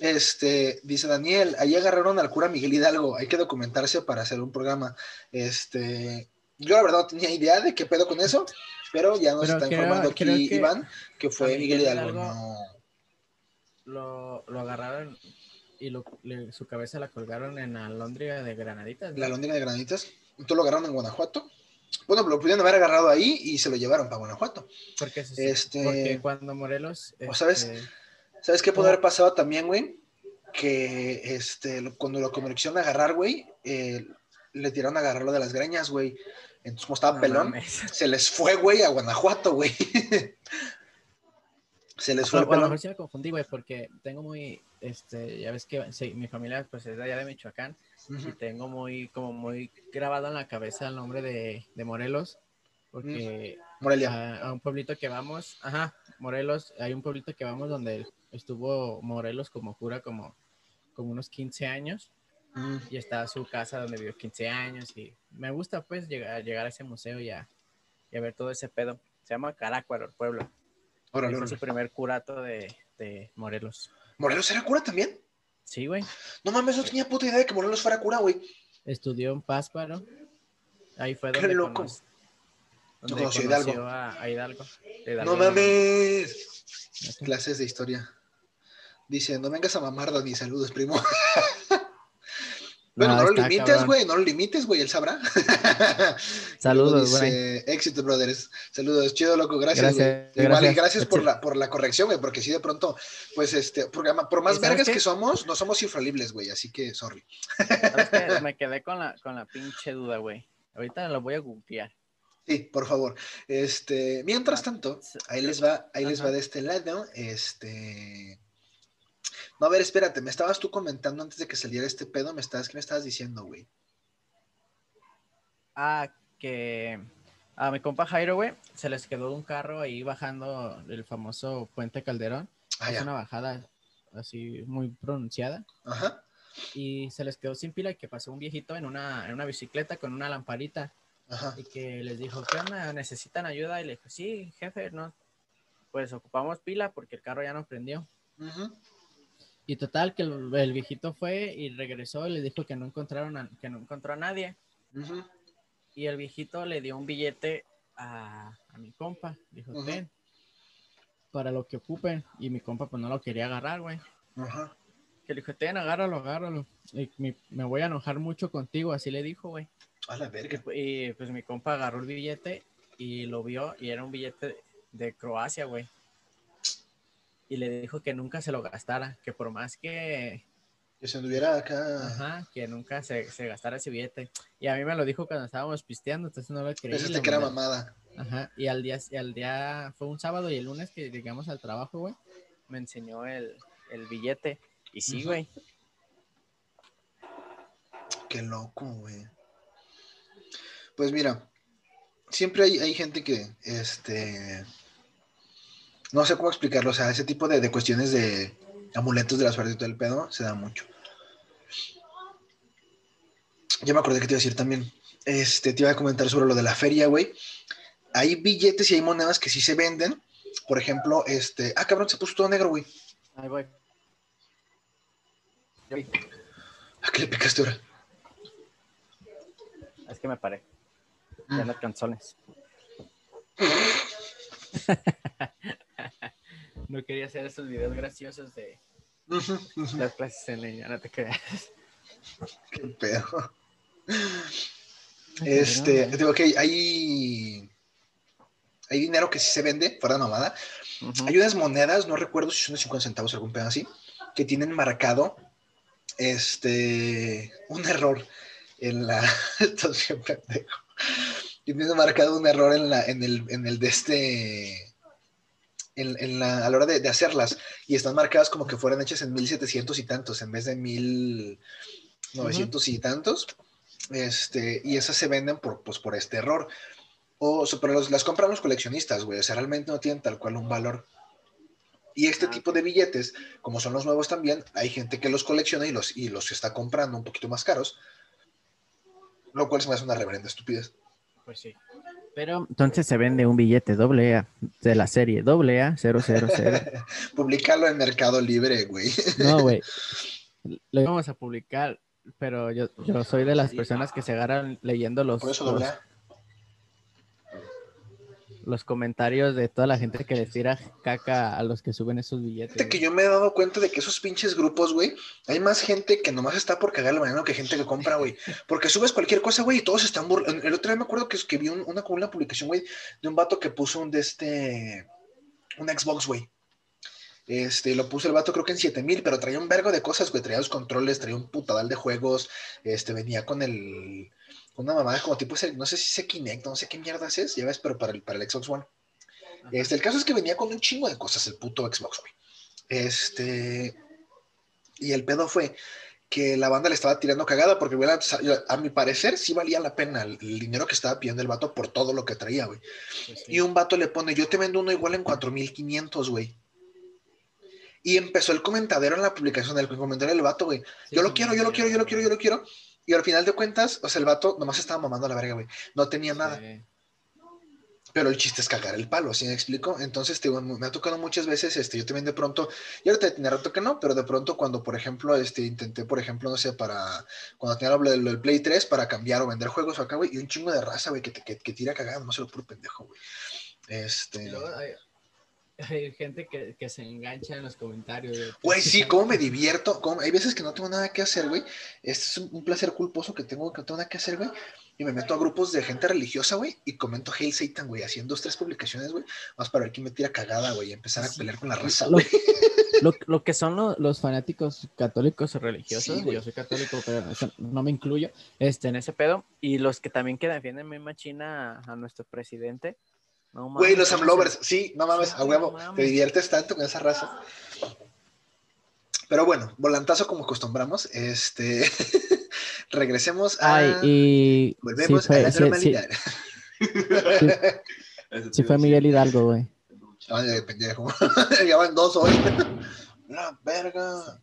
Speaker 1: Este, dice Daniel, ahí agarraron al cura Miguel Hidalgo, hay que documentarse para hacer un programa. Este, yo la verdad no tenía idea de qué pedo con eso, pero ya nos
Speaker 2: Pero
Speaker 1: está
Speaker 2: creo-
Speaker 1: informando aquí
Speaker 2: que
Speaker 1: Iván que fue Miguel
Speaker 2: Miguel
Speaker 1: Hidalgo.
Speaker 2: Hidalgo-
Speaker 1: No.
Speaker 2: Lo, lo agarraron y lo, le- su cabeza la colgaron en la lóndriga de Granaditas. ¿no?
Speaker 1: La lóndiga de granitas, entonces lo agarraron en Guanajuato. Bueno, lo pudieron haber agarrado ahí y se lo llevaron para Guanajuato.
Speaker 2: Porque, se-
Speaker 1: Este-
Speaker 2: porque cuando Morelos.
Speaker 1: ¿O sabes?
Speaker 2: este,
Speaker 1: ¿Sabes qué pudo haber pasado también, güey? Que este, cuando lo convirtieron a agarrar, güey, eh, le tiraron a agarrarlo de las greñas, güey. Entonces, como estaba
Speaker 2: no
Speaker 1: pelón,
Speaker 2: mames.
Speaker 1: se les fue, güey, a Guanajuato, güey. se les fue
Speaker 2: o a lo mejor sí me confundí, güey, porque tengo muy. Este, ya ves que sí, mi familia pues es de allá de Michoacán y
Speaker 1: Ujú.
Speaker 2: tengo muy, como muy grabado en la cabeza el nombre de, de Morelos. Porque
Speaker 1: Morelia.
Speaker 2: a, a un pueblito que vamos, ajá, Morelos, hay un pueblito que vamos donde estuvo Morelos como cura como, como unos 15 años
Speaker 1: Mm.
Speaker 2: y está su casa donde vivió 15 años y me gusta pues llegar, llegar a ese museo y a, y a ver todo ese pedo. Se llama Carácuaro, el pueblo.
Speaker 1: Órale,
Speaker 2: Fue
Speaker 1: órale.
Speaker 2: su primer curato de, de Morelos.
Speaker 1: ¿Morelos era cura también?
Speaker 2: Sí, güey.
Speaker 1: No mames, no tenía puta idea de que Morelos fuera cura, güey.
Speaker 2: Estudió en Pásparo. Ahí fue
Speaker 1: Qué
Speaker 2: donde,
Speaker 1: loco.
Speaker 2: conoc- donde
Speaker 1: conoció a Hidalgo.
Speaker 2: conoció a, a Hidalgo. Hidalgo
Speaker 1: No mames. Clases de historia. Dice, no vengas a mamar, Dani, saludos, primo. Bueno, no, lo
Speaker 2: está
Speaker 1: limites, güey, no lo limites, güey, él sabrá.
Speaker 2: Saludos, güey.
Speaker 1: Éxito, brothers. Saludos, chido, loco, gracias,
Speaker 2: Gracias,
Speaker 1: güey. Igual, y
Speaker 2: gracias.
Speaker 1: gracias por la, por la corrección, güey, porque sí, de pronto, pues, este, porque por más
Speaker 2: ¿Y sabes
Speaker 1: vergas
Speaker 2: qué?
Speaker 1: que somos, no somos infalibles, güey, así que, sorry.
Speaker 2: ¿Sabes qué? Me quedé con la, con la pinche duda, güey. Ahorita lo voy a googlear.
Speaker 1: Sí, por favor. Este, mientras tanto, ahí les va, ahí les va de este lado, este... No, a ver, espérate, me estabas tú comentando antes de que saliera este pedo, me estabas, ¿qué me estabas diciendo, güey?
Speaker 2: Ah, que a mi compa Jairo, güey, se les quedó un carro ahí bajando el famoso Puente Calderón.
Speaker 1: Ah,
Speaker 2: es
Speaker 1: ya.
Speaker 2: una bajada así muy pronunciada.
Speaker 1: Ajá.
Speaker 2: Y se les quedó sin pila y que pasó un viejito en una, en una bicicleta con una lamparita.
Speaker 1: Ajá.
Speaker 2: y que les dijo, ¿qué onda? ¿Necesitan ayuda? Y le dijo, sí, jefe, no. Pues ocupamos pila porque el carro ya no prendió.
Speaker 1: Ujú.
Speaker 2: Y total, que el, el viejito fue y regresó y le dijo que no encontraron a, que no encontró a nadie. Y el viejito le dio un billete a, a mi compa. Dijo, ten, para lo que ocupen. Y mi compa pues no lo quería agarrar, güey.
Speaker 1: Ajá.
Speaker 2: Que le dijo, ten, agárralo, agárralo. Y mi- me voy a enojar mucho contigo, así le dijo, güey.
Speaker 1: A la verga.
Speaker 2: Y pues mi compa agarró el billete y lo vio y era un billete de Croacia, güey. Y le dijo que nunca se lo gastara, que por más que,
Speaker 1: Que se anduviera acá.
Speaker 2: ajá, que nunca se, se gastara ese billete. Y a mí me lo dijo cuando estábamos pisteando, entonces no lo creí.
Speaker 1: Pensaste que era mamada.
Speaker 2: Ajá, y al día, y al día, fue un sábado y el lunes que llegamos al trabajo, güey, me enseñó el, el billete. Y sí, güey,
Speaker 1: Qué loco, güey. Pues mira, siempre hay, hay gente que, este, no sé cómo explicarlo, o sea, ese tipo de, de cuestiones de amuletos de la suerte y todo el pedo se da mucho. Ya me acordé que te iba a decir también, este, te iba a comentar sobre lo de la feria, güey. Hay billetes y hay monedas que sí se venden. Por ejemplo, este, ah, cabrón, se puso todo negro, güey.
Speaker 2: ahí voy.
Speaker 1: ¿A qué le picaste ahora?
Speaker 2: Es que me paré. Ya en los canzones. No quería hacer esos videos graciosos de las clases en línea, no te creas.
Speaker 1: Qué pedo. Este, te digo que hay, hay dinero que sí se vende, fuera de mamada. Hay unas monedas, no recuerdo si son de 50 centavos o algún pedo así, que tienen marcado este un error en la. Esto es bien pendejo. Tienen marcado un error en la, en el, en el de este. En, en la, a la hora de, de hacerlas, y están marcadas como que fueran hechas en 1700 y tantos, en vez de 1900 y tantos. Este, y esas se venden por, pues, por este error. O, pero los- las compran los coleccionistas, güey. O sea, realmente no tienen tal cual un valor. Y este
Speaker 2: Ah,
Speaker 1: tipo de billetes, como son los nuevos también, hay gente que los colecciona y los, y los está comprando un poquito más caros. Lo cual se me hace una reverenda estupidez.
Speaker 2: Pues sí. Pero entonces se vende un billete doble A de la serie doble A 000.
Speaker 1: Publicarlo en Mercado Libre, güey.
Speaker 2: No, güey. Lo íbamos a publicar, pero yo, yo soy de las personas que se agarran leyendo los,
Speaker 1: Por eso
Speaker 2: los,
Speaker 1: doble A.
Speaker 2: los comentarios de toda la gente que les tira caca a los que suben esos billetes.
Speaker 1: Que yo me he dado cuenta de que esos pinches grupos, güey, hay más gente que nomás está por cagar la mañana que gente que compra, güey. Porque subes cualquier cosa, güey, y todos están burlando. El otro día me acuerdo que, que vi un- una, una publicación, güey, de un vato que puso un de este. Un Xbox, güey. Este, lo puso el vato creo que en 7000, pero traía un vergo de cosas, güey. Traía los controles, traía un putadal de juegos. Este, venía con el. Una mamada como tipo, ese- no sé si es Kinect, no sé qué mierdas es, ya ves, pero para el, para el Xbox One. Este, el caso es que venía con un chingo de cosas el puto Xbox, güey. Este. Y el pedo fue que la banda le estaba tirando cagada porque, güey, a, mi parecer, sí valía la pena el, el dinero que estaba pidiendo el vato por todo lo que traía, güey.
Speaker 2: Pues sí.
Speaker 1: Y un vato le pone, yo te vendo uno igual en 4500, güey. Y empezó el comentadero en la publicación, el comentario del vato, güey.
Speaker 2: Sí,
Speaker 1: Yo lo
Speaker 2: sí,
Speaker 1: quiero, yo lo quiero, yo lo quiero, yo lo quiero. Y al final de cuentas, o sea, el vato nomás estaba mamando a la verga, güey. No tenía nada. Pero el chiste es cagar el palo, ¿sí me explico? Entonces, te digo, me ha tocado muchas veces, este, yo también de pronto, y ahorita tiene rato que no, pero de pronto cuando, por ejemplo, este, intenté, por ejemplo, no sé, para, cuando tenía lo del Play 3 para cambiar o vender juegos acá, güey, y un chingo de raza, güey, que, que, que tira cagada, no se lo puro pendejo, güey. Este,
Speaker 2: Y luego hay, hay gente que, que se engancha en los comentarios.
Speaker 1: güey, sí, cómo me divierto, cómo- hay veces que no tengo nada que hacer, güey, este es un, un placer culposo que tengo, que no tengo nada que hacer, güey, y me meto a grupos de gente religiosa, güey, y comento Hail Satan, güey, haciendo dos, tres publicaciones, güey, más para ver quién me tira cagada, güey, y empezar a
Speaker 2: Sí.
Speaker 1: pelear con la raza,
Speaker 2: Lo,
Speaker 1: güey.
Speaker 2: lo, lo que son lo- los fanáticos católicos o religiosos,
Speaker 1: Sí,
Speaker 2: yo soy católico, pero eso no me incluyo este, en ese pedo, y los que también que defienden muy machina a nuestro presidente. No
Speaker 1: Güey, los
Speaker 2: ¿cómo
Speaker 1: Amlovers, sí, no mames,
Speaker 2: Sí,
Speaker 1: a huevo,
Speaker 2: no
Speaker 1: te diviertes tanto con esa raza. Pero bueno, volantazo como acostumbramos, este, regresemos
Speaker 2: se-
Speaker 1: a...
Speaker 2: Ay, y
Speaker 1: Volvemos
Speaker 2: sí fue,
Speaker 1: a la
Speaker 2: sí- sí-
Speaker 1: normalidad.
Speaker 2: sí fue Miguel Hidalgo, güey.
Speaker 1: Ay, pendejo. ya van dos hoy. La verga.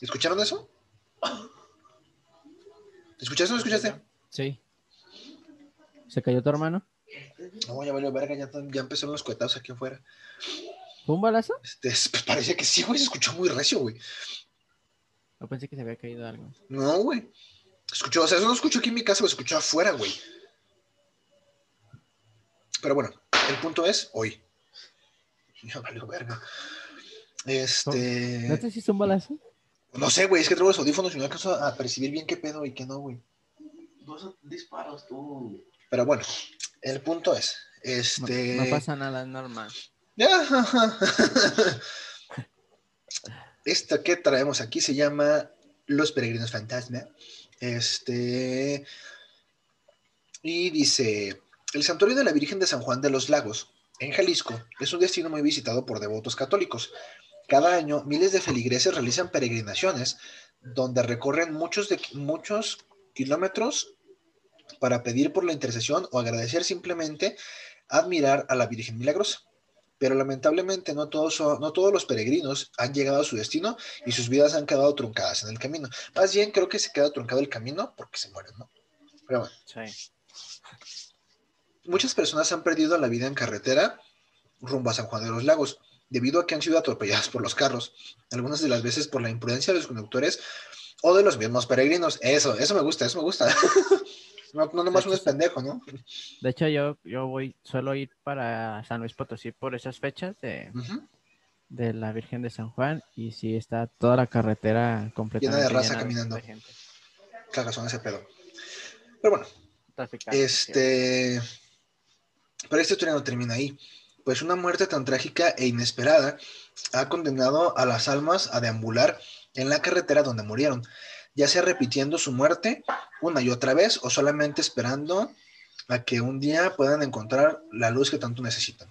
Speaker 1: ¿Escucharon eso? ¿Escuchaste o no escuchaste?
Speaker 2: Sí. ¿Se cayó tu hermano?
Speaker 1: No, ya valió verga, ya, ya empezaron los cuetazos aquí afuera.
Speaker 2: ¿Fue un balazo?
Speaker 1: Este, es- pues, parece que sí, güey, se escuchó muy recio, güey.
Speaker 2: No pensé que se había caído algo.
Speaker 1: No, güey. Escuchó, o sea, eso no escuchó aquí en mi casa, lo escuchó afuera, güey. Pero bueno, el punto es hoy. Ya valió verga. Este.
Speaker 2: ¿No te hiciste un balazo?
Speaker 1: No sé, güey, es que traigo los audífonos y no alcanzo a percibir bien qué pedo y qué no, güey.
Speaker 3: Dos disparos, tú.
Speaker 1: Pero bueno, el punto es,
Speaker 2: No,
Speaker 1: este...
Speaker 2: no pasa nada, es normal.
Speaker 1: Esta que traemos aquí se llama Los Peregrinos Fantasma. Este. Y dice: El santuario de la Virgen de San Juan de los Lagos, en Jalisco, es un destino muy visitado por devotos católicos. Cada año, miles de feligreses realizan peregrinaciones donde recorren muchos, de, muchos kilómetros para pedir por la intercesión o agradecer simplemente admirar a la Virgen Milagrosa. Pero lamentablemente no todos, no todos los peregrinos han llegado a su destino y sus vidas han quedado truncadas en el camino. Más bien creo que se queda truncado el camino porque se mueren, ¿no? Pero bueno.
Speaker 2: Sí.
Speaker 1: Muchas personas han perdido la vida en carretera rumbo a San Juan de los Lagos debido a que han sido atropelladas por los carros, algunas de las veces por la imprudencia de los conductores o de los mismos peregrinos. Eso, eso me gusta, eso me gusta. No, no nomás uno es pendejo, ¿no?
Speaker 2: De hecho, yo, yo voy, suelo ir para San Luis Potosí por esas fechas de, de la Virgen de San Juan y sí está toda la carretera completamente
Speaker 1: raza
Speaker 2: llena
Speaker 1: caminando.
Speaker 2: de gente.
Speaker 1: Cagazón ese pedo. Pero bueno,
Speaker 2: Traficante, sí.
Speaker 1: este. Pero esta historia no termina ahí. Pues una muerte tan trágica e inesperada ha condenado a las almas a deambular en la carretera donde murieron, ya sea repitiendo su muerte una y otra vez o solamente esperando a que un día puedan encontrar la luz que tanto necesitan.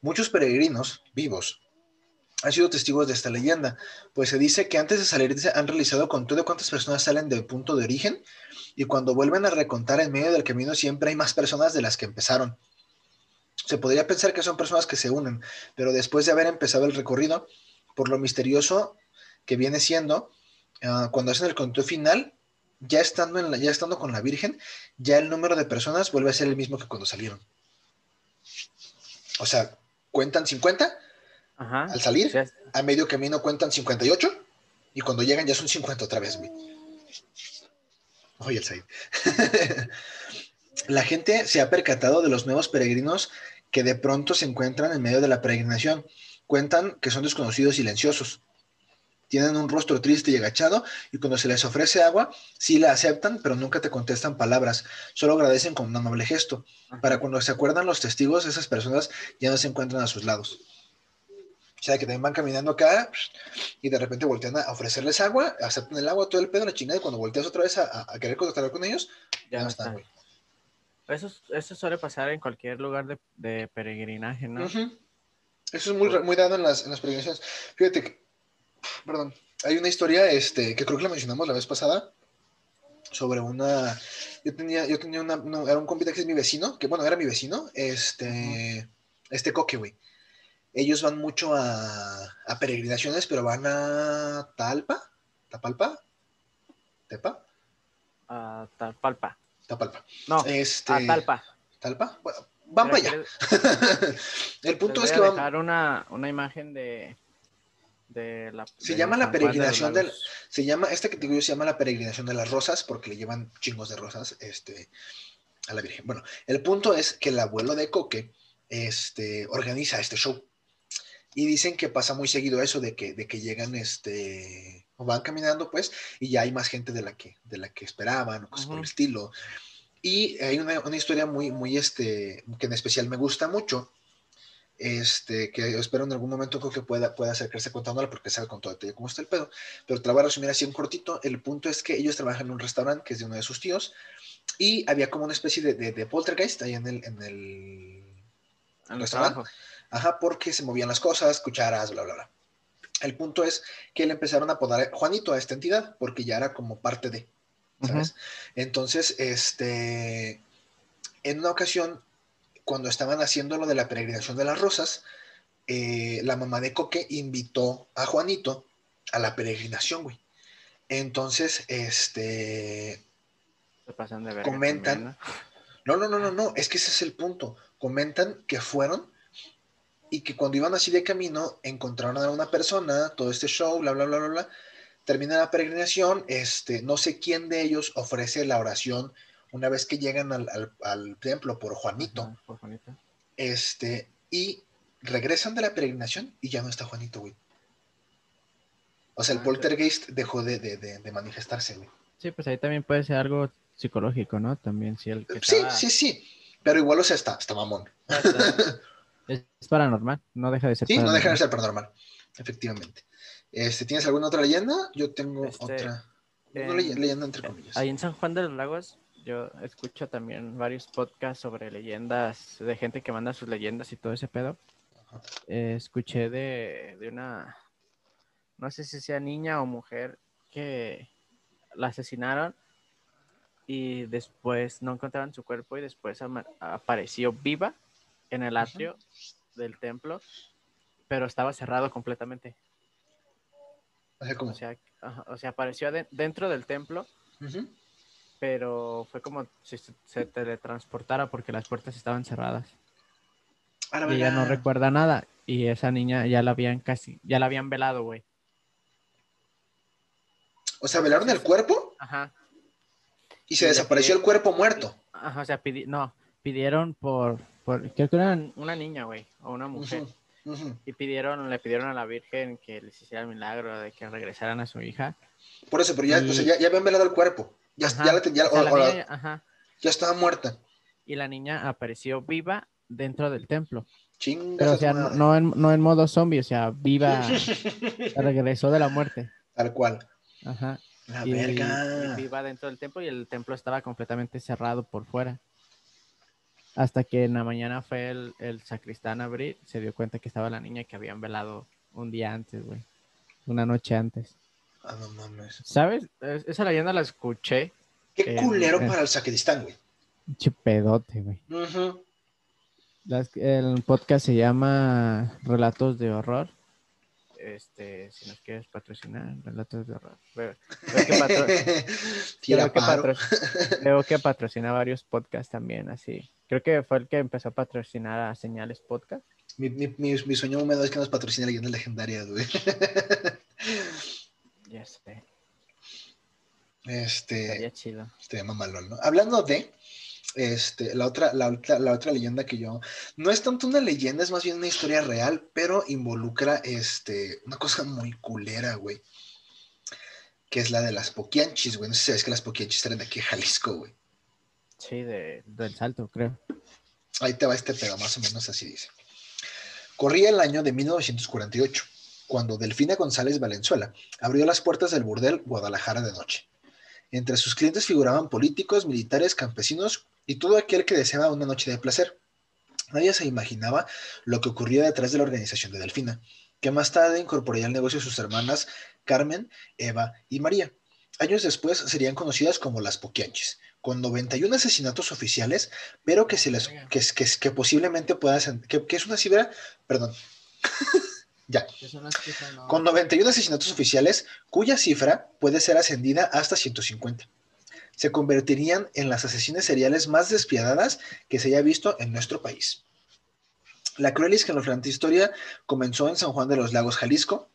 Speaker 1: Muchos peregrinos vivos han sido testigos de esta leyenda, pues se dice que antes de salir han realizado conteo de cuántas personas salen del punto de origen y cuando vuelven a recontar en medio del camino siempre hay más personas de las que empezaron. Se podría pensar que son personas que se unen, pero después de haber empezado el recorrido, por lo misterioso que viene siendo, ah, cuando hacen el conteo final, ya estando, en la- ya estando con la Virgen, ya el número de personas vuelve a ser el mismo que cuando salieron. O sea, cuentan 50,
Speaker 2: Ajá.
Speaker 1: al salir, a medio camino cuentan 58 y cuando llegan ya son 50 otra vez, güey. Oye, el Said. La gente se ha percatado de los nuevos peregrinos que de pronto se encuentran en medio de la peregrinación. Cuentan que son desconocidos silenciosos. Tienen un rostro triste y agachado y cuando se les ofrece agua, sí la aceptan, pero nunca te contestan palabras. Solo agradecen con un amable gesto. Para cuando se acuerdan los testigos, esas personas ya no se encuentran a sus lados. O sea, que también van caminando acá y de repente voltean a ofrecerles agua, aceptan el agua, todo el pedo, la chingada, y cuando volteas otra vez a, querer contactar con ellos,
Speaker 2: ya no
Speaker 1: están, güey.
Speaker 2: Eso, eso suele pasar en cualquier lugar de, de peregrinaje, ¿no?
Speaker 1: Eso es muy, dado en las, en las peregrinaciones. Fíjate que, perdón, hay una historia este, que creo que la mencionamos la vez pasada sobre una. Yo tenía, yo tenía una. no, era un compita que es mi vecino, que bueno, era mi vecino, este. Este coque, güey. Ellos van mucho a, a peregrinaciones, pero van a Talpa, Tapalpa, Tepa,
Speaker 2: A Talpa.
Speaker 1: Tapalpa.
Speaker 2: No,
Speaker 1: Este,
Speaker 2: a Talpa.
Speaker 1: Talpa. Bueno, van para allá. El punto es que
Speaker 2: a
Speaker 1: van.
Speaker 2: dejar una, una imagen de, de la.
Speaker 1: Se
Speaker 2: de
Speaker 1: llama la
Speaker 2: de
Speaker 1: peregrinación
Speaker 2: Lagos.
Speaker 1: Se llama, esta que te digo se llama la peregrinación de las rosas porque le llevan chingos de rosas este, a la Virgen. Bueno, el punto es que el abuelo de Coque este, organiza este show. Y dicen que pasa muy seguido eso de que, de que llegan, este, o van caminando pues, y ya hay más gente de la que, de la que esperaban, o cosas por el estilo. Y hay una, una historia muy, muy, este, que en especial me gusta mucho, este, que espero en algún momento creo que pueda, pueda acercarse contándola porque sabe con todo detalle cómo está el pedo. Pero te la voy a resumir así en cortito. El punto es que ellos trabajan en un restaurante que es de uno de sus tíos y había como una especie de, de, de poltergeist ahí en el, en el
Speaker 2: En el
Speaker 1: restaurante. Ajá, porque se movían las cosas, cucharas, bla, bla, bla. El punto es que le empezaron a apodar Juanito a esta entidad porque ya era como parte de, ¿sabes? Entonces, este, en una ocasión, cuando estaban haciendo lo de la peregrinación de las rosas, eh, la mamá de Coque invitó a Juanito a la peregrinación, güey. Entonces, este,
Speaker 2: pasan de
Speaker 1: Comentan. no, no, no, no, no, es que ese es el punto. Comentan que fueron y que cuando iban así de camino encontraron a una persona, todo este show, bla, bla, bla, bla, bla. Termina la peregrinación, este, no sé quién de ellos ofrece la oración una vez que llegan al, al- al templo por. Juanito,
Speaker 2: Ajá, por Juanito.
Speaker 1: este, y regresan de la peregrinación y ya no está Juanito, güey. O sea, el
Speaker 2: Ah,
Speaker 1: poltergeist dejó de, de- de- de manifestarse, güey.
Speaker 2: Sí, pues ahí también puede ser algo psicológico, ¿no? También si el que
Speaker 1: Sí,
Speaker 2: estaba-
Speaker 1: sí, sí, pero igual, o sea, está, está mamón.
Speaker 2: está- Es, es paranormal, no deja de ser
Speaker 1: Sí, no deja de ser paranormal, efectivamente. Este, ¿Tienes alguna otra leyenda? Yo tengo
Speaker 2: Este,
Speaker 1: otra. Una
Speaker 2: en-
Speaker 1: ley- leyenda entre comillas.
Speaker 2: Ahí en San Juan de los Lagos yo escucho también varios podcasts sobre leyendas, de gente que manda sus leyendas y todo ese pedo. Eh, escuché de, de una, no sé si sea niña o mujer, que la asesinaron y después no encontraron su cuerpo y después apareció viva en el atrio del templo, pero estaba cerrado completamente.
Speaker 1: O sea,
Speaker 2: O sea, ajá, o sea apareció de- dentro del templo. Pero fue como si se, teletransportara porque las puertas estaban cerradas. Y ella no recuerda nada. Y esa niña ya la habían casi, ya la habían velado, güey.
Speaker 1: O sea, velaron el cuerpo
Speaker 2: Ajá.
Speaker 1: y se
Speaker 2: Y
Speaker 1: desapareció el cuerpo muerto.
Speaker 2: Ajá, o sea, pidi- no, pidieron por, por, creo que era una niña, güey, o una mujer. Y pidieron, le pidieron a la Virgen que les hiciera el milagro de que regresaran a su hija.
Speaker 1: Por eso, pero ya,
Speaker 2: Y-
Speaker 1: o sea, ya, ya habían velado el cuerpo. Ya,
Speaker 2: Ajá,
Speaker 1: ya la ya-
Speaker 2: o sea, la
Speaker 1: o la-
Speaker 2: niña- ajá.
Speaker 1: ya estaba muerta.
Speaker 2: Y la niña apareció viva dentro del templo.
Speaker 1: Chingas
Speaker 2: Pero, o sea, no, en, no en modo zombie, o sea, viva, regresó de la muerte.
Speaker 1: Tal cual.
Speaker 2: Ajá.
Speaker 1: La
Speaker 2: y,
Speaker 1: verga.
Speaker 2: y iba dentro del templo y el templo estaba completamente cerrado por fuera. Hasta que en la mañana fue el, el sacristán a abrir, se dio cuenta que estaba la niña que habían velado un día antes, güey. Una noche antes.
Speaker 1: Ah, no mames.
Speaker 2: ¿Sabes? Es- Esa leyenda la escuché.
Speaker 1: Qué
Speaker 2: Eh,
Speaker 1: culero
Speaker 2: eh.
Speaker 1: para el sacristán, güey.
Speaker 2: Che pedote, güey.
Speaker 1: Ujú.
Speaker 2: Las- el podcast se llama Relatos de Horror. Este, si nos quieres patrocinar, Relatos de Horror. Veo, veo que patro- creo, que patro- creo que patrocina varios podcasts también, así. Creo que fue el que empezó a patrocinar a Señales Podcast.
Speaker 1: Mi, mi, mi, mi sueño húmedo es que nos patrocine leyendas legendarias, güey.
Speaker 2: Ya sé,
Speaker 1: Este,
Speaker 2: estaría chido.
Speaker 1: este mamalón, ¿no? Hablando de, este, la otra, la, otra- la otra leyenda que yo, no es tanto una leyenda, es más bien una historia real, pero involucra, este, una cosa muy culera, güey. Que es la de las poquianchis, güey. No sé si sabes que las poquianchis eran de aquí de Jalisco, güey.
Speaker 2: Sí, de, del salto, creo.
Speaker 1: Ahí te va este pedo, más o menos así dice. Corría el año de 1948, cuando Delfina González Valenzuela abrió las puertas del burdel Guadalajara de noche. Entre sus clientes figuraban políticos, militares, campesinos y todo aquel que deseaba una noche de placer. Nadie se imaginaba lo que ocurría detrás de la organización de Delfina, que más tarde incorporaría al negocio sus hermanas Carmen, Eva y María. Años después serían conocidas como las Poquianchis, con 91 asesinatos oficiales, pero que, se les, que, que, que posiblemente pueda ser, que, que es una cifra, perdón, ya, con 91 asesinatos oficiales, cuya cifra puede ser ascendida hasta 150. Se convertirían en las asesinas seriales más despiadadas que se haya visto en nuestro país. La cruel escalofriante historia comenzó en San Juan de los Lagos, Jalisco,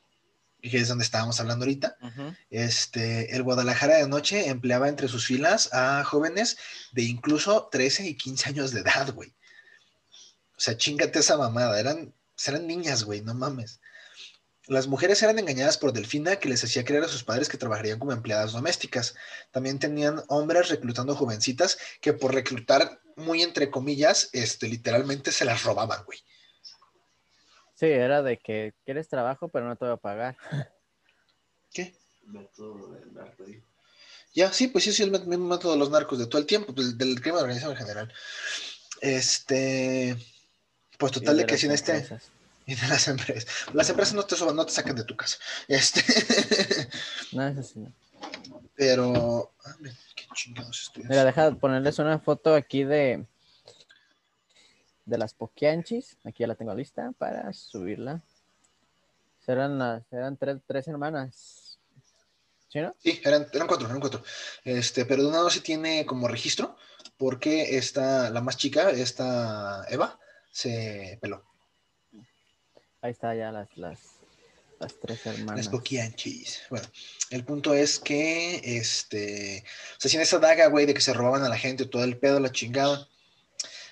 Speaker 1: que es donde estábamos hablando ahorita. Este, el Guadalajara de noche empleaba entre sus filas a jóvenes de incluso 13 y 15 años de edad, güey. O sea, chingate esa mamada. Eran, eran niñas, güey, no mames. Las mujeres eran engañadas por Delfina, que les hacía creer a sus padres que trabajarían como empleadas domésticas. También tenían hombres reclutando jovencitas que por reclutar, muy entre comillas, este, literalmente se las robaban, güey.
Speaker 2: Sí, era de que quieres trabajo, pero no te voy a pagar.
Speaker 1: ¿Qué?
Speaker 3: Método del narco.
Speaker 1: Ya, sí, pues sí, sí, el mismo método de los narcos de todo el tiempo, del, del crimen organizado en general. Este, pues total
Speaker 2: Y
Speaker 1: de que
Speaker 2: las
Speaker 1: si en este,
Speaker 2: empresas.
Speaker 1: y de las empresas, las empresas no te suban, no te sacan de tu casa. Este,
Speaker 2: No, eso sí no.
Speaker 1: pero, ah, mira, qué chingados estoy
Speaker 2: Mira,
Speaker 1: haciendo?
Speaker 2: deja de ponerles una foto aquí de de las poquianchis. Aquí ya la tengo lista para subirla. Eran las, eran tres, tres hermanas. ¿Sí, no?
Speaker 1: Sí, eran, eran cuatro, eran cuatro. Este, pero de una no se tiene como registro, porque esta, la más chica, esta Eva, se peló.
Speaker 2: Ahí está ya las, las, las tres hermanas.
Speaker 1: Las poquianchis. Bueno, el punto es que, este, se hacían esa daga, güey, de que se robaban a la gente, todo el pedo, la chingada.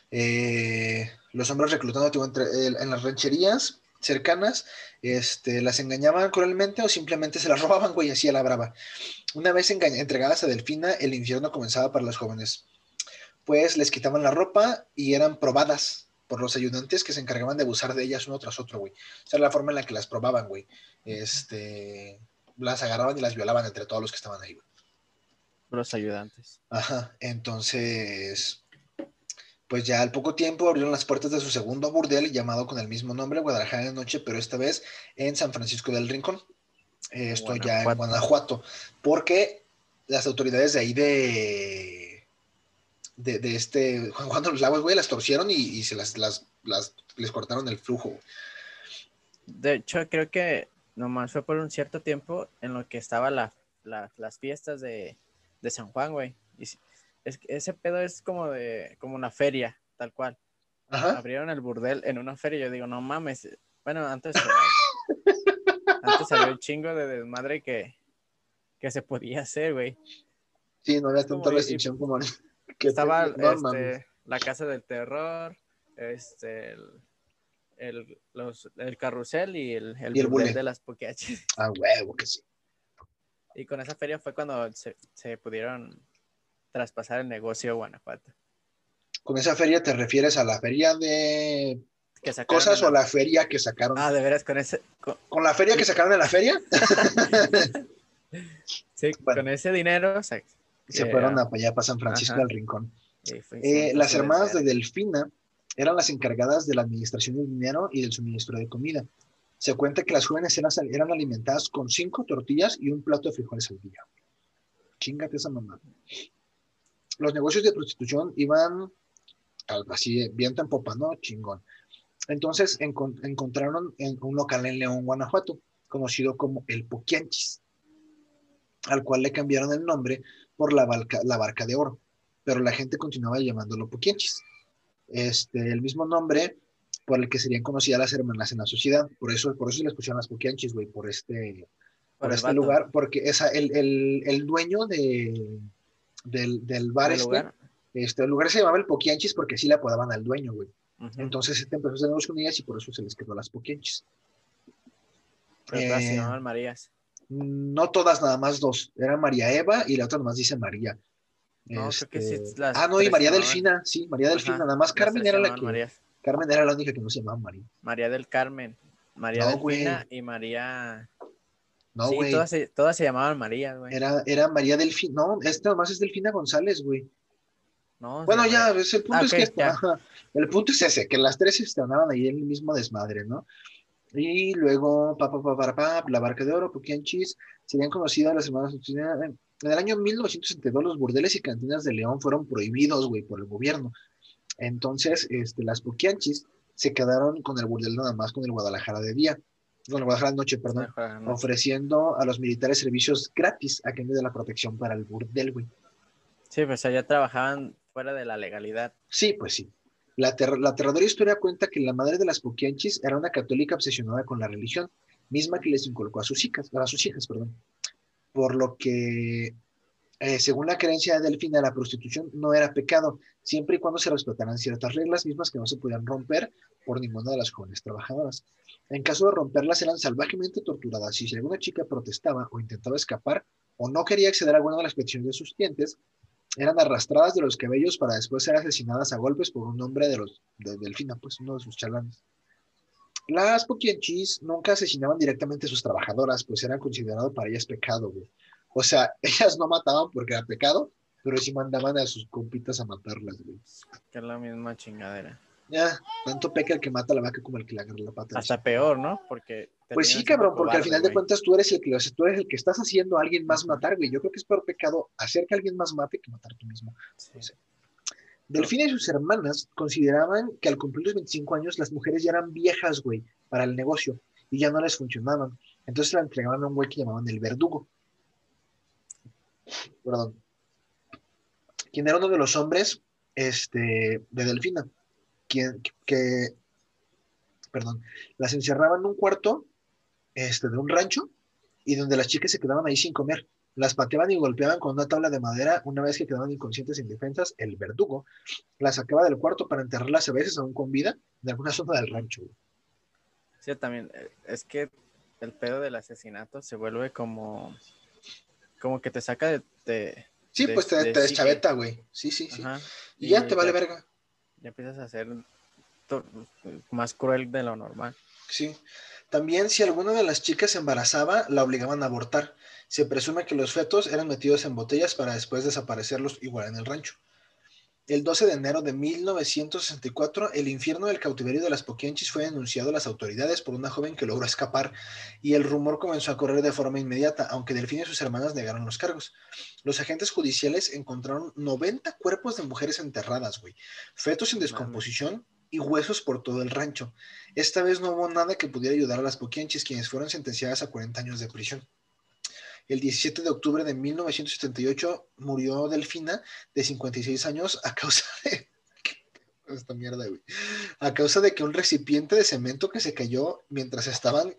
Speaker 1: Eh, los hombres reclutando tipo, entre, en las rancherías cercanas, este, las engañaban cruelmente o simplemente se las robaban, güey, así a la brava. Una vez entregadas a Delfina, el infierno comenzaba para las jóvenes, pues les quitaban la ropa y eran probadas por los ayudantes que se encargaban de abusar de ellas uno tras otro, güey. Esa era la forma en la que las probaban, güey. Este, las agarraban y las violaban entre todos los que estaban ahí, güey.
Speaker 2: Los ayudantes.
Speaker 1: Ajá, entonces, pues ya al poco tiempo abrieron las puertas de su segundo burdel llamado con el mismo nombre, Guadalajara de Noche, pero esta vez en San Francisco del Rincón. Esto ya en Guanajuato, porque las autoridades de ahí de, de, de este Juan Juan de los Lagos, güey, las torcieron y, y se las, las, las, les cortaron el flujo.
Speaker 2: De hecho, creo que nomás fue por un cierto tiempo en lo que estaba la, la- las fiestas de, de San Juan, güey. Y es, ese pedo es como de como una feria, tal cual.
Speaker 1: Ajá.
Speaker 2: Abrieron el burdel en una feria. Yo digo, no mames. Bueno, antes, antes había un chingo de desmadre que, que se podía hacer, güey.
Speaker 1: Sí, no había tanta
Speaker 2: y-
Speaker 1: restricción como que
Speaker 2: Estaba
Speaker 1: no
Speaker 2: este, la casa del terror, este, el, el, los- el carrusel y el, el,
Speaker 1: Y
Speaker 2: de las pokeachis.
Speaker 1: Ah, huevo que sí.
Speaker 2: Y con esa feria fue cuando se, se pudieron traspasar el negocio a Guanajuato.
Speaker 1: ¿Con esa feria te refieres a la feria de
Speaker 2: Que
Speaker 1: cosas
Speaker 2: en
Speaker 1: o la feria que sacaron?
Speaker 2: Ah, de veras, con ese, con,
Speaker 1: ¿Con la feria que sacaron en la feria?
Speaker 2: sí,
Speaker 1: Bueno.
Speaker 2: con ese dinero Se eh,
Speaker 1: fueron a allá para San Francisco
Speaker 2: Ajá.
Speaker 1: del Rincón. Eh, las hermanas de. Delfina eran las encargadas de la administración del dinero y del suministro de comida. Se cuenta que las jóvenes eran, eran alimentadas con cinco tortillas y un plato de frijoles al día. Chingate esa mamá. Los negocios de prostitución iban al- así, viento en popa, ¿no? Chingón. Entonces encon- encontraron en un local en León, Guanajuato, conocido como El Poquianchis, al cual le cambiaron el nombre por la, Barca- la Barca de Oro pero la gente continuaba llamándolo Poquianchis. Este, el mismo nombre por el que serían conocidas las hermanas en la sociedad. Por eso, por eso se les pusieron las Poquianchis, güey, por este, por, este lugar, porque esa, el, el, el dueño de, del, del bar
Speaker 2: ¿Del
Speaker 1: este,
Speaker 2: lugar?
Speaker 1: este, el lugar se llamaba el Poquianchis porque así le apodaban al dueño, güey. Entonces este empezó a hacer negocios con ellas y por eso se les quedó las Poquianchis.
Speaker 2: Pero se
Speaker 1: eh,
Speaker 2: Marías.
Speaker 1: No todas, nada más dos. Era María Eva y la otra nomás dice María.
Speaker 2: No, creo que sí,
Speaker 1: Este, ah, no, y María
Speaker 2: se llamaban-
Speaker 1: Delfina, sí, María Delfina,
Speaker 2: Ajá,
Speaker 1: nada más Carmen era
Speaker 2: se
Speaker 1: la que,
Speaker 2: Marías.
Speaker 1: Carmen era la única que no se llamaba María.
Speaker 2: María del Carmen, María
Speaker 1: No.
Speaker 2: Delfina y María.
Speaker 1: No,
Speaker 2: sí,
Speaker 1: güey,
Speaker 2: todas, se- todas se llamaban María, güey.
Speaker 1: era, era María Delfina, no, esta nomás es Delfina González, güey.
Speaker 2: No,
Speaker 1: Bueno,
Speaker 2: sí,
Speaker 1: ya,
Speaker 2: María-
Speaker 1: pues, el punto
Speaker 2: Ah,
Speaker 1: es que, ajá, el punto es ese, que las tres estaban ahí en el mismo desmadre, ¿no? Y luego, pa, pa, pa, pa, la barca de oro, Poquianchis, serían conocidas las hermanas. En el año 1962 los burdeles y cantinas de León fueron prohibidos, güey, por el gobierno. Entonces, este, las Poquianchis se quedaron con el burdel nada más con el Guadalajara de día, con el Guadalajara de noche, perdón,
Speaker 2: Ajá, no.
Speaker 1: ofreciendo a los militares servicios gratis a cambio de la protección para el burdel, güey.
Speaker 2: Sí, pues allá trabajaban fuera de la legalidad.
Speaker 1: Sí, pues sí. La, la aterradora historia cuenta que la madre de las Poquianchis era una católica obsesionada con la religión, misma que les inculcó a sus hijas, a sus hijas, perdón. Por lo que, eh, según la creencia de Delfina, la prostitución no era pecado, siempre y cuando se respetaran ciertas reglas mismas que no se podían romper por ninguna de las jóvenes trabajadoras. En caso de romperlas, eran salvajemente torturadas y si alguna chica protestaba o intentaba escapar o no quería acceder a alguna de las peticiones de sus clientes, eran arrastradas de los cabellos para después ser asesinadas a golpes por un hombre de los de Delfina, pues uno de sus chalanes. Las Poquianchis nunca asesinaban directamente a sus trabajadoras, pues era considerado para ellas pecado, güey. O sea, ellas no mataban porque era pecado, pero sí mandaban a sus compitas a matarlas, güey.
Speaker 2: Que es la misma chingadera.
Speaker 1: Ya, tanto peca el que mata a la vaca como el que le agarra la pata.
Speaker 2: Hasta peor, ¿no? Porque.
Speaker 1: Pues sí, cabrón, porque al final de cuentas tú eres el que tú eres el que estás haciendo a alguien más matar, güey. Yo creo que es peor pecado hacer que alguien más mate que matar tú mismo.
Speaker 2: Sí.
Speaker 1: Delfina y sus hermanas consideraban que al cumplir los 25 años las mujeres ya eran viejas, güey, para el negocio y ya no les funcionaban. Entonces la entregaban a un güey que llamaban el verdugo. Perdón. Quien era uno de los hombres este, de Delfina. Quien, que, perdón, las encerraban en un cuarto este, de un rancho y donde las chicas se quedaban ahí sin comer. Las pateaban y golpeaban con una tabla de madera una vez que quedaban inconscientes e indefensas. El verdugo las sacaba del cuarto para enterrarlas a veces aún con vida en alguna zona del rancho.
Speaker 2: Sí, también. eh, Es que el pedo del asesinato se vuelve como. Como que te saca de. de-
Speaker 1: Sí,
Speaker 2: de-
Speaker 1: pues te,
Speaker 2: de
Speaker 1: te deschaveta, güey. Sí, sí, sí.
Speaker 2: Ajá,
Speaker 1: Y ya te vale verga.
Speaker 2: Ya empiezas a to- más cruel de lo normal.
Speaker 1: Sí. También si alguna de las chicas se embarazaba, la obligaban a abortar. Se presume que los fetos eran metidos en botellas para después desaparecerlos igual en el rancho. El 12 de enero de 1964, el infierno del cautiverio de las Poquianchis fue denunciado a las autoridades por una joven que logró escapar y el rumor comenzó a correr de forma inmediata, aunque Delfín y sus hermanas negaron los cargos. Los agentes judiciales encontraron 90 cuerpos de mujeres enterradas, güey, fetos en descomposición y huesos por todo el rancho. Esta vez no hubo nada que pudiera ayudar a las Poquianchis, quienes fueron sentenciadas a 40 años de prisión. El 17 de octubre de 1978 murió Delfina, de 56 años, a causa de... Esta mierda, güey. A causa de que un recipiente de cemento que se cayó mientras estaban,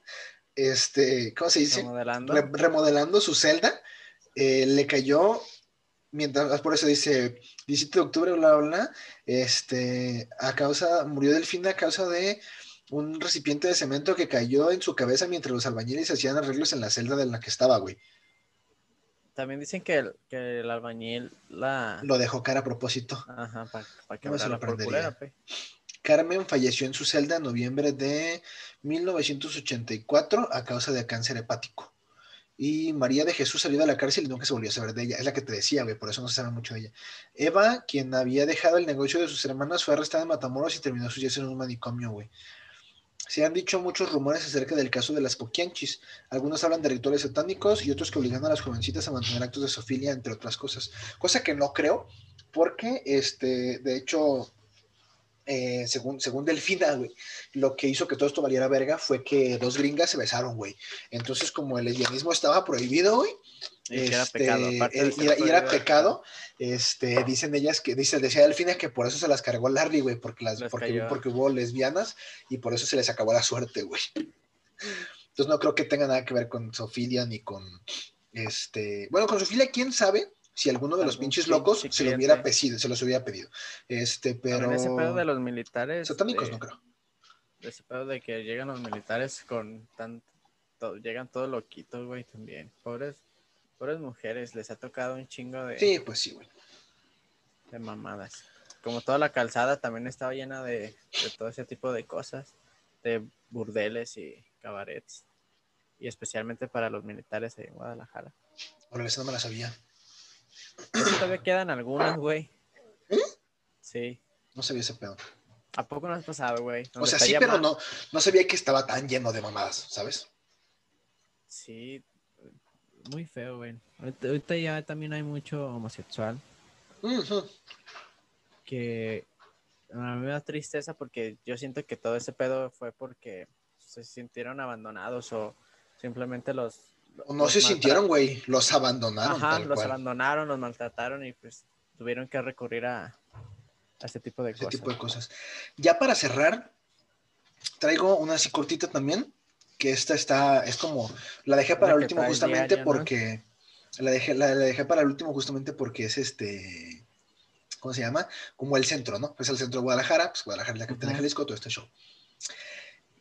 Speaker 1: este, ¿cómo se dice?
Speaker 2: Remodelando.
Speaker 1: Re- remodelando su celda, eh, le cayó, mientras, por eso dice 17 de octubre, bla, bla, bla, este, a causa, murió Delfina a causa de un recipiente de cemento que cayó en su cabeza mientras los albañiles hacían arreglos en la celda de la que estaba, güey.
Speaker 2: También dicen que el, que el albañil la...
Speaker 1: Lo dejó cara a propósito.
Speaker 2: Ajá, para que
Speaker 1: No me
Speaker 2: la pe.
Speaker 1: Carmen falleció en su celda en noviembre de 1984 a causa de cáncer hepático. Y María de Jesús salió de la cárcel y nunca se volvió a saber de ella. Es la que te decía, güey, por eso no se sabe mucho de ella. Eva, quien había dejado el negocio de sus hermanas, fue arrestada en Matamoros y terminó sus días en un manicomio, güey. Se han dicho muchos rumores acerca del caso de las Poquianchis. Algunos hablan de rituales satánicos y otros que obligan a las jovencitas a mantener actos de sofilia, entre otras cosas. Cosa que no creo, porque, este, de hecho, eh, según, según Delfina, güey, lo que hizo que todo esto valiera verga fue que dos gringas se besaron, güey. Entonces, como el lesbianismo estaba prohibido, güey,
Speaker 2: Y que era
Speaker 1: este,
Speaker 2: pecado. Aparte
Speaker 1: y, era, y era
Speaker 2: prohibido,
Speaker 1: pecado, este, dicen ellas que, dice, decía Delfina que por eso se las cargó Larry, güey, porque, las, porque, hubo lesbianas y por eso se les acabó la suerte, güey. Entonces no creo que tenga nada que ver con Sofilia ni con, este, bueno, con Sofilia, quién sabe si alguno de los pinches
Speaker 2: pinche
Speaker 1: locos se lo hubiera pedido, se los hubiera pedido. Este, pero...
Speaker 2: También ese pedo de los militares.
Speaker 1: Satánicos,
Speaker 2: de-
Speaker 1: no creo.
Speaker 2: Ese pedo de que llegan los militares con tanto. llegan todos loquitos, güey, también. Pobres, pobres mujeres, les ha tocado un chingo de,
Speaker 1: Sí, pues sí, güey.
Speaker 2: de mamadas. Como toda la calzada también estaba llena de, de todo ese tipo de cosas, de burdeles y cabarets. Y especialmente para los militares de Guadalajara.
Speaker 1: Ahora esa no me la sabía.
Speaker 2: Todavía quedan algunas, güey.
Speaker 1: ¿Eh?
Speaker 2: Sí.
Speaker 1: No sabía ese pedo.
Speaker 2: ¿A poco no has pasado, güey?
Speaker 1: O sea, sí, pero no, no sabía que estaba tan lleno de mamadas, ¿sabes?
Speaker 2: Sí, muy feo, güey. Ahorita, ahorita ya también hay mucho homosexual que a mí me da tristeza porque yo siento que todo ese pedo fue porque se sintieron abandonados o simplemente los...
Speaker 1: O no
Speaker 2: los
Speaker 1: se sintieron, güey, los abandonaron
Speaker 2: Ajá,
Speaker 1: tal
Speaker 2: los
Speaker 1: cual.
Speaker 2: abandonaron, los maltrataron y pues tuvieron que recurrir a, a ese tipo de
Speaker 1: Ese
Speaker 2: cosas.
Speaker 1: tipo de cosas. Ya para cerrar, traigo una así cortita también, que esta está, es como, la dejé para el último justamente
Speaker 2: diaria, ¿no?
Speaker 1: porque, la dejé, la, la dejé para el último justamente porque es este, ¿cómo se llama? Como el centro, ¿no? Es el centro de Guadalajara, pues Guadalajara es la capital de. Jalisco, todo este show.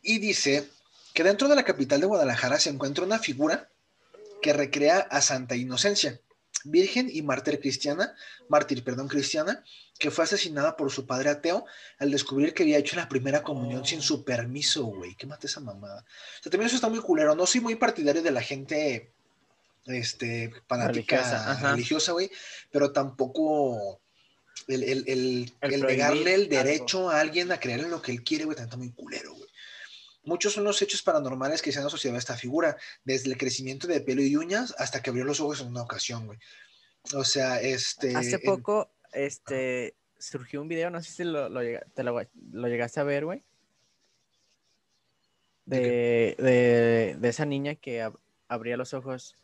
Speaker 1: Y dice que dentro de la capital de Guadalajara se encuentra una figura que recrea a Santa Inocencia, virgen y mártir cristiana, mártir, perdón, cristiana, que fue asesinada por su padre ateo al descubrir que había hecho la primera comunión sin su permiso, güey. ¿Qué mata esa mamada? O sea, también eso está muy culero. No soy muy partidario de la gente este, fanática
Speaker 2: Religiosa,
Speaker 1: güey, pero tampoco el, el, el, negarle el
Speaker 2: algo.
Speaker 1: derecho a alguien a creer en lo que él quiere, güey, también está muy culero, güey. Muchos son los hechos paranormales que se han asociado a esta figura, desde el crecimiento de pelo y uñas hasta que abrió los ojos en una ocasión, güey. O sea, este...
Speaker 2: Hace
Speaker 1: en-
Speaker 2: poco, este, surgió un video, no sé si lo, lo, te lo, lo llegaste a ver, güey. De, de, de esa niña que ab- abría los ojos.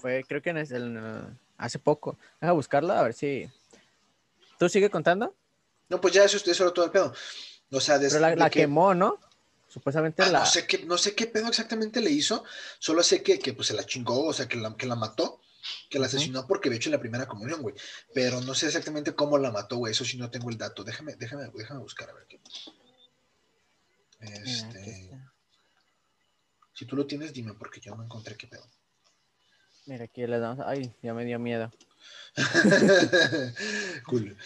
Speaker 2: Fue, creo que en el- en- hace poco. Deja buscarla, a ver si. ¿Tú sigue contando?
Speaker 1: No, pues ya eso, eso era todo el pedo. O sea, desde
Speaker 2: Pero la, la
Speaker 1: que-
Speaker 2: quemó, ¿no? Supuestamente
Speaker 1: Ah,
Speaker 2: la.
Speaker 1: no, sé qué, no sé qué pedo exactamente le hizo, solo sé que, que pues se la chingó, o sea, que la, que la mató, que la asesinó porque había hecho la primera comunión, güey. Pero no sé exactamente cómo la mató, güey, eso sí no tengo el dato. Déjame, déjame, déjame buscar a ver qué.
Speaker 2: Aquí
Speaker 1: Este, si tú lo tienes, dime, porque yo no encontré qué pedo.
Speaker 2: Mira, aquí le damos. Ay, ya me dio miedo.
Speaker 1: cool.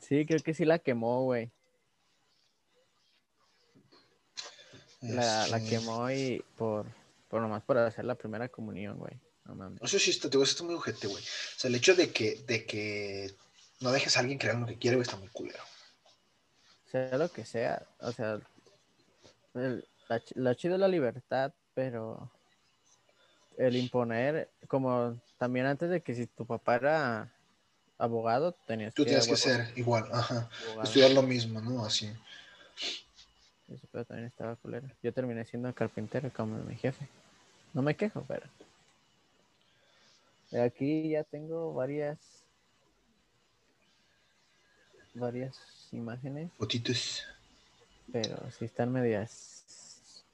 Speaker 2: Sí, creo que sí la quemó, güey. La, la quemó y por, por nomás por hacer la primera comunión, güey. No mames.
Speaker 1: Eso sí está, te voy muy ojete, güey. O sea, el hecho de que, de que no dejes a alguien crear lo que quiere, güey, está muy culero.
Speaker 2: Sea lo que sea, o sea, el- la, ch- lo chido es la libertad, pero el imponer, como también antes de que si tu papá era abogado, tenías
Speaker 1: Tú
Speaker 2: que,
Speaker 1: tienes que ser igual, ajá.
Speaker 2: abogado.
Speaker 1: Estudiar lo mismo, ¿no? Así.
Speaker 2: También estaba culero. Yo terminé siendo carpintero como mi jefe. No me quejo, pero. De Aquí ya tengo varias. Varias imágenes,
Speaker 1: Fotitos.
Speaker 2: pero sí están medias.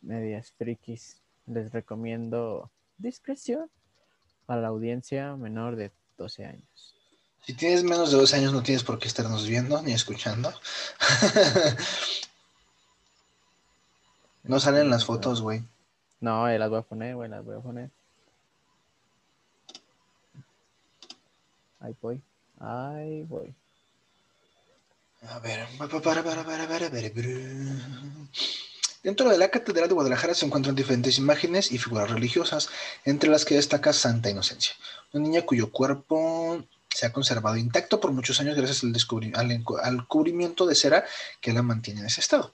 Speaker 2: medias frikis. Les recomiendo discreción a la audiencia menor de 12 años.
Speaker 1: Si tienes menos de dos años, no tienes por qué estarnos viendo ni escuchando. no salen las fotos, güey.
Speaker 2: No, eh, las voy a poner, güey, las voy a poner. Ahí voy. Ahí voy.
Speaker 1: A ver, para, para, para, para, para. Dentro de la Catedral de Guadalajara se encuentran diferentes imágenes y figuras religiosas, entre las que destaca Santa Inocencia, una niña cuyo cuerpo se ha conservado intacto por muchos años gracias al, al, al cubrimiento de cera que la mantiene en ese estado.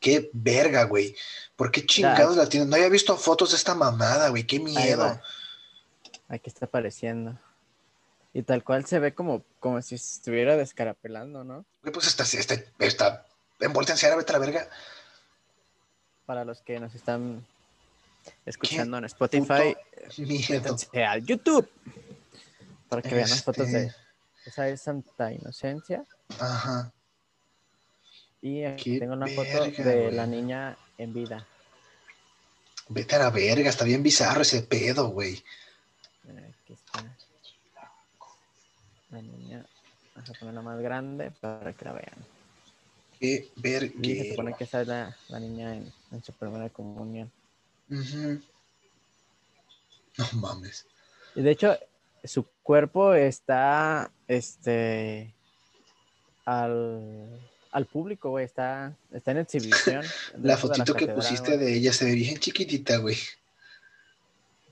Speaker 1: Qué verga, güey. ¿Por qué chingados la tienen? No había visto fotos de esta mamada, güey. Qué miedo.
Speaker 2: Aquí está apareciendo. Y tal cual se ve como, como si estuviera descarapelando, ¿no?
Speaker 1: Güey, pues esta, esta, esta envuelta en cera, vete a la verga.
Speaker 2: Para los que nos están escuchando en Spotify, al YouTube. Para que vean las fotos de.
Speaker 1: Este,
Speaker 2: Esa es Santa Inocencia.
Speaker 1: Ajá.
Speaker 2: Y aquí tengo una foto
Speaker 1: verga,
Speaker 2: de
Speaker 1: güey.
Speaker 2: la niña en vida.
Speaker 1: Vete a la verga, está bien bizarro ese pedo, güey.
Speaker 2: Aquí está. La niña. Vamos a ponerla más grande para que la vean.
Speaker 1: Qué
Speaker 2: Y se supone
Speaker 1: verga.
Speaker 2: que esa es la, la niña en, en su primera comunión.
Speaker 1: Ujú. No mames.
Speaker 2: Y de hecho, su cuerpo está este al, al público, güey. Está, está en exhibición.
Speaker 1: La fotito que pusiste de ella se ve bien chiquitita, güey.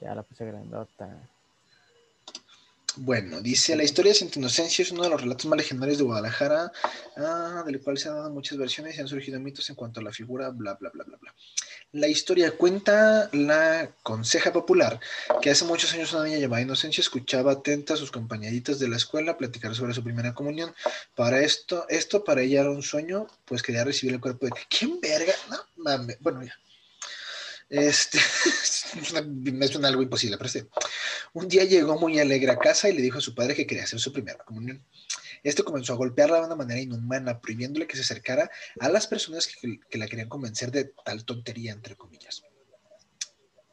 Speaker 2: Ya la puse grandota.
Speaker 1: Bueno, dice, la historia de Santa Inocencia es uno de los relatos más legendarios de Guadalajara, ah, del cual se han dado muchas versiones y han surgido mitos en cuanto a la figura, bla, bla, bla, bla, bla. La historia cuenta la conseja popular que hace muchos años una niña llamada Inocencia escuchaba atenta a sus compañeritas de la escuela platicar sobre su primera comunión. Para esto, esto para ella era un sueño, pues quería recibir el cuerpo de... ¿Quién verga? No mames. Bueno, ya. Este, me suena algo imposible, pero sí. Un día llegó muy alegre a casa y le dijo a su padre que quería hacer su primera comunión. Este comenzó a golpearla de una manera inhumana, prohibiéndole que se acercara a las personas que, que la querían convencer de tal tontería, entre comillas.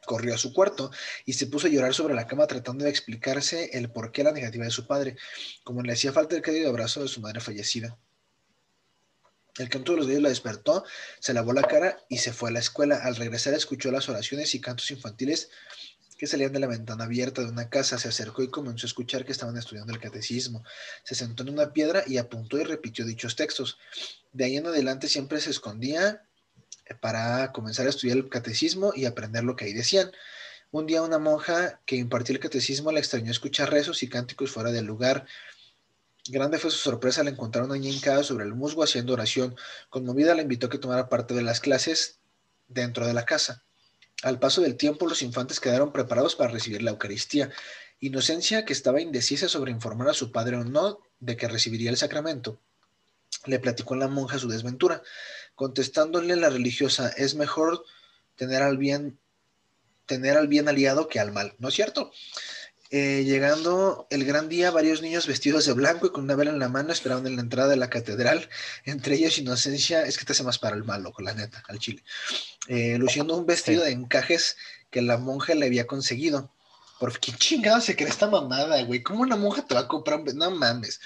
Speaker 1: Corrió a su cuarto y se puso a llorar sobre la cama tratando de explicarse el porqué la negativa de su padre, como le hacía falta el querido abrazo de su madre fallecida. El canto de los días la despertó, se lavó la cara y se fue a la escuela. Al regresar escuchó las oraciones y cantos infantiles que salían de la ventana abierta de una casa. Se acercó y comenzó a escuchar que estaban estudiando el catecismo. Se sentó en una piedra y apuntó y repitió dichos textos. De ahí en adelante siempre se escondía para comenzar a estudiar el catecismo y aprender lo que ahí decían. Un día una monja que impartía el catecismo le extrañó escuchar rezos y cánticos fuera del lugar. Grande fue su sorpresa al encontrar una niña sobre el musgo haciendo oración. Conmovida la invitó a que tomara parte de las clases dentro de la casa. Al paso del tiempo, los infantes quedaron preparados para recibir la Eucaristía. Inocencia, que estaba indecisa sobre informar a su padre o no de que recibiría el sacramento, le platicó a la monja su desventura, contestándole la religiosa, es mejor tener al bien, tener al bien aliado que al mal, ¿no es cierto? Eh, llegando el gran día, varios niños vestidos de blanco y con una vela en la mano esperaban en la entrada de la catedral. Entre ellos, Inocencia, es que te hace más para el malo, con la neta, al chile. Eh, luciendo un vestido de encajes que la monja le había conseguido. Por qué chingado se cree esta mamada, güey. ¿Cómo una monja te va a comprar un No mames.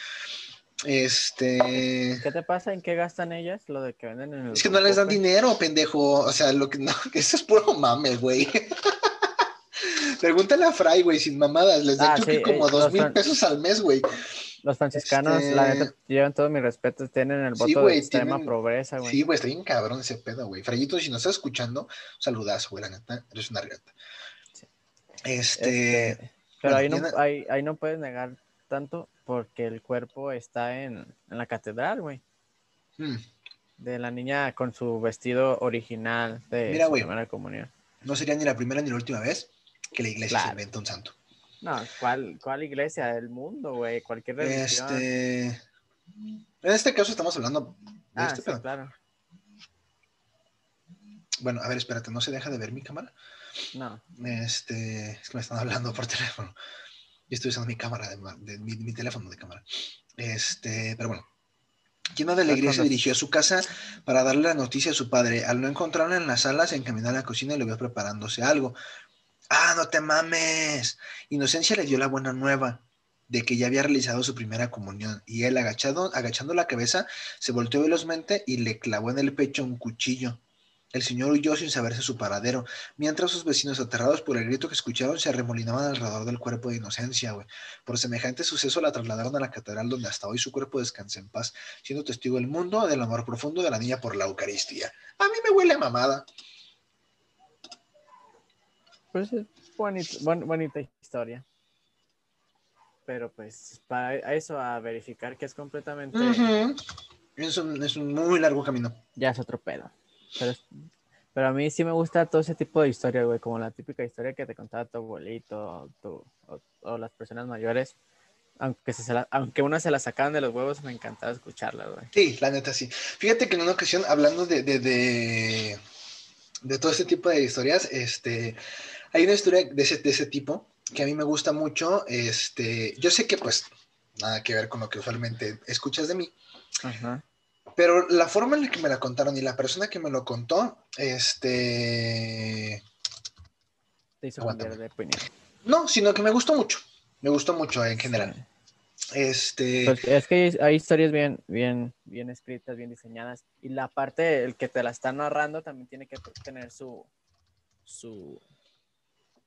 Speaker 1: Este.
Speaker 2: ¿Qué te pasa? ¿En qué gastan ellas? Lo de que venden en el.
Speaker 1: Es que no les dan dinero, pendejo. O sea, lo que no, eso es puro mame, güey. Pregúntale a Fray, güey, sin mamadas. Les dan
Speaker 2: Ah, sí,
Speaker 1: como
Speaker 2: eh,
Speaker 1: dos mil pesos al mes, güey.
Speaker 2: Los franciscanos, la
Speaker 1: Este-
Speaker 2: neta, llevan todo mi respeto, tienen el voto
Speaker 1: Sí, güey,
Speaker 2: de extrema
Speaker 1: tienen-
Speaker 2: pobreza, güey.
Speaker 1: Sí, güey, está bien cabrón ese pedo, güey. Frayito, si nos estás escuchando, saludazo, güey, la neta, eres una riata. Este,
Speaker 2: Este, pero
Speaker 1: bueno,
Speaker 2: ahí, no,
Speaker 1: tiene-
Speaker 2: ahí, ahí no puedes negar tanto porque el cuerpo está en, en la catedral, güey.
Speaker 1: mm,
Speaker 2: De la niña con su vestido original de
Speaker 1: Mira,
Speaker 2: su
Speaker 1: güey.
Speaker 2: primera comunión.
Speaker 1: no sería ni la primera ni la última vez que la iglesia se
Speaker 2: Claro.
Speaker 1: inventa un santo.
Speaker 2: No, ¿cuál, cuál iglesia del mundo, güey? Cualquier religión.
Speaker 1: Este, en este caso estamos hablando de
Speaker 2: ah,
Speaker 1: este
Speaker 2: sí,
Speaker 1: pedo.
Speaker 2: claro.
Speaker 1: Bueno, a ver, espérate, ¿no se deja de ver mi cámara?
Speaker 2: No.
Speaker 1: Este, es que me están hablando por teléfono. Yo estoy usando mi cámara, de, mi, mi teléfono de cámara. Este, pero bueno. Lleno de alegría se dirigió a su casa para darle la noticia a su padre. Al no encontrarla en la sala, se encaminó a la cocina y lo vio preparándose algo. ¡Ah, no te mames! Inocencia le dio la buena nueva de que ya había realizado su primera comunión y él, agachado, agachando la cabeza, se volteó velozmente y le clavó en el pecho un cuchillo. El señor huyó sin saberse su paradero, mientras sus vecinos, aterrados por el grito que escucharon, se arremolinaban alrededor del cuerpo de Inocencia, güey. Por semejante suceso la trasladaron a la catedral donde hasta hoy su cuerpo descansa en paz, siendo testigo del mundo del amor profundo de la niña por la Eucaristía. A mí me huele a mamada.
Speaker 2: Pues es bonito, buen- bonita historia. Pero pues, para eso, a verificar que es completamente.
Speaker 1: Ujú. es, un, es un muy largo camino.
Speaker 2: Ya es otro pedo. Pero, pero a mí sí me gusta todo ese tipo de historia, güey. Como la típica historia que te contaba tu abuelito tu- o, o las personas mayores. Aunque, se, se la- aunque una se la sacaban de los huevos, me encantaba escucharla, güey.
Speaker 1: Sí, la neta sí. Fíjate que en una ocasión, hablando de, de, de, de todo este tipo de historias, este, hay una historia de ese, de ese tipo que a mí me gusta mucho. Este, yo sé que pues nada que ver con lo que usualmente escuchas de mí,
Speaker 2: Ajá.
Speaker 1: pero la forma en la que me la contaron y la persona que me lo contó, este,
Speaker 2: Te hizo cambiar de opinión.
Speaker 1: no, sino que me gustó mucho. Me gustó mucho en general.
Speaker 2: Sí.
Speaker 1: Este,
Speaker 2: Pues es que hay, hay historias bien, bien, bien escritas, bien diseñadas. Y la parte, el que te la está narrando también tiene que tener su, su,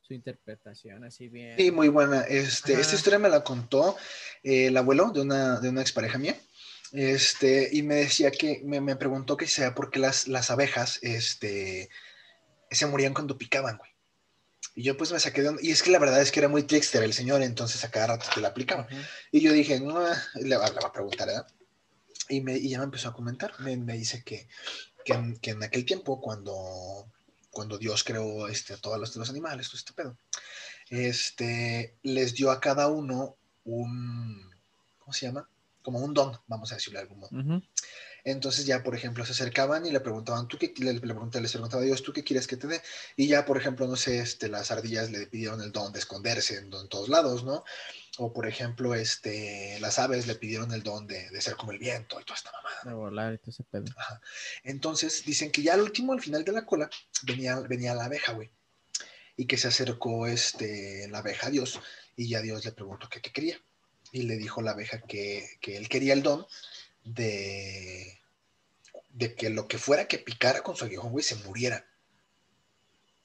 Speaker 2: su interpretación así bien.
Speaker 1: Sí, muy buena. Este,
Speaker 2: Ajá.
Speaker 1: esta historia me la contó eh, el abuelo de una, de una expareja mía. Este, y me decía que, me, me preguntó que sea porque las, las abejas, este, se morían cuando picaban, güey. Y yo pues me saqué de onda- Y es que la verdad es que era muy trickster el señor, entonces a cada rato te la aplicaba. Y yo dije, no, le va, le va a preguntar, ¿verdad? Y, me, y ya me empezó a comentar. Me, me dice que, que, en, que en aquel tiempo, cuando, cuando Dios creó este, a todos los, los animales, todo este pedo, este, les dio a cada uno un, ¿cómo se llama? Como un don, vamos a decirlo de algún modo.
Speaker 2: Ujú.
Speaker 1: Entonces ya, por ejemplo, se acercaban y le preguntaban, ¿tú qué? Le, le preguntaba, les preguntaba a Dios, ¿tú qué quieres que te dé? Y ya, por ejemplo, no sé, este, las ardillas le pidieron el don de esconderse en, en todos lados, ¿no? O, por ejemplo, este, las aves le pidieron el don de, de ser como el viento y toda esta mamada.
Speaker 2: De volar y todo ese pedo.
Speaker 1: Entonces dicen que ya al último, al final de la cola, venía, venía la abeja, güey. Y que se acercó este, la abeja a Dios y ya Dios le preguntó que qué quería. Y le dijo la abeja que, que él quería el don de, de que lo que fuera que picara con su aguijón, güey, se muriera.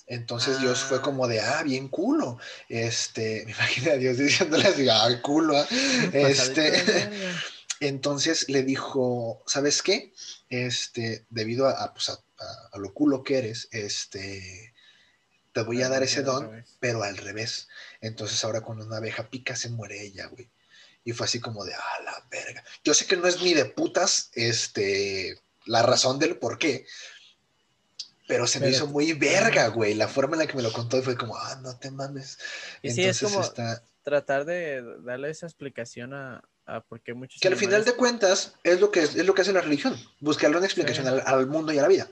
Speaker 1: Entonces Dios fue
Speaker 2: Ah.
Speaker 1: como de, ah, bien culo. Este, me imagino a Dios diciéndole así, ah, culo. ah".
Speaker 2: Pasadito de
Speaker 1: Este, entonces le dijo, ¿sabes qué? Este, debido a, a, pues, a- lo culo que eres, este, te voy a dar ese don, pero al revés. Entonces ahora cuando una abeja pica se muere ella, güey. Y fue así como de, ah, la verga. Yo sé que no es ni de putas, este, la razón del por qué, pero se me
Speaker 2: Pero-
Speaker 1: hizo muy verga, güey. La forma en la que me lo contó fue como, ah, no te mames.
Speaker 2: Y sí, es
Speaker 1: Entonces
Speaker 2: como
Speaker 1: está...
Speaker 2: tratar de darle esa explicación a, a por qué muchos
Speaker 1: Que al final de cuentas es lo que, es, es lo que hace la religión, buscarle una explicación
Speaker 2: Sí.
Speaker 1: al, al mundo y a la vida.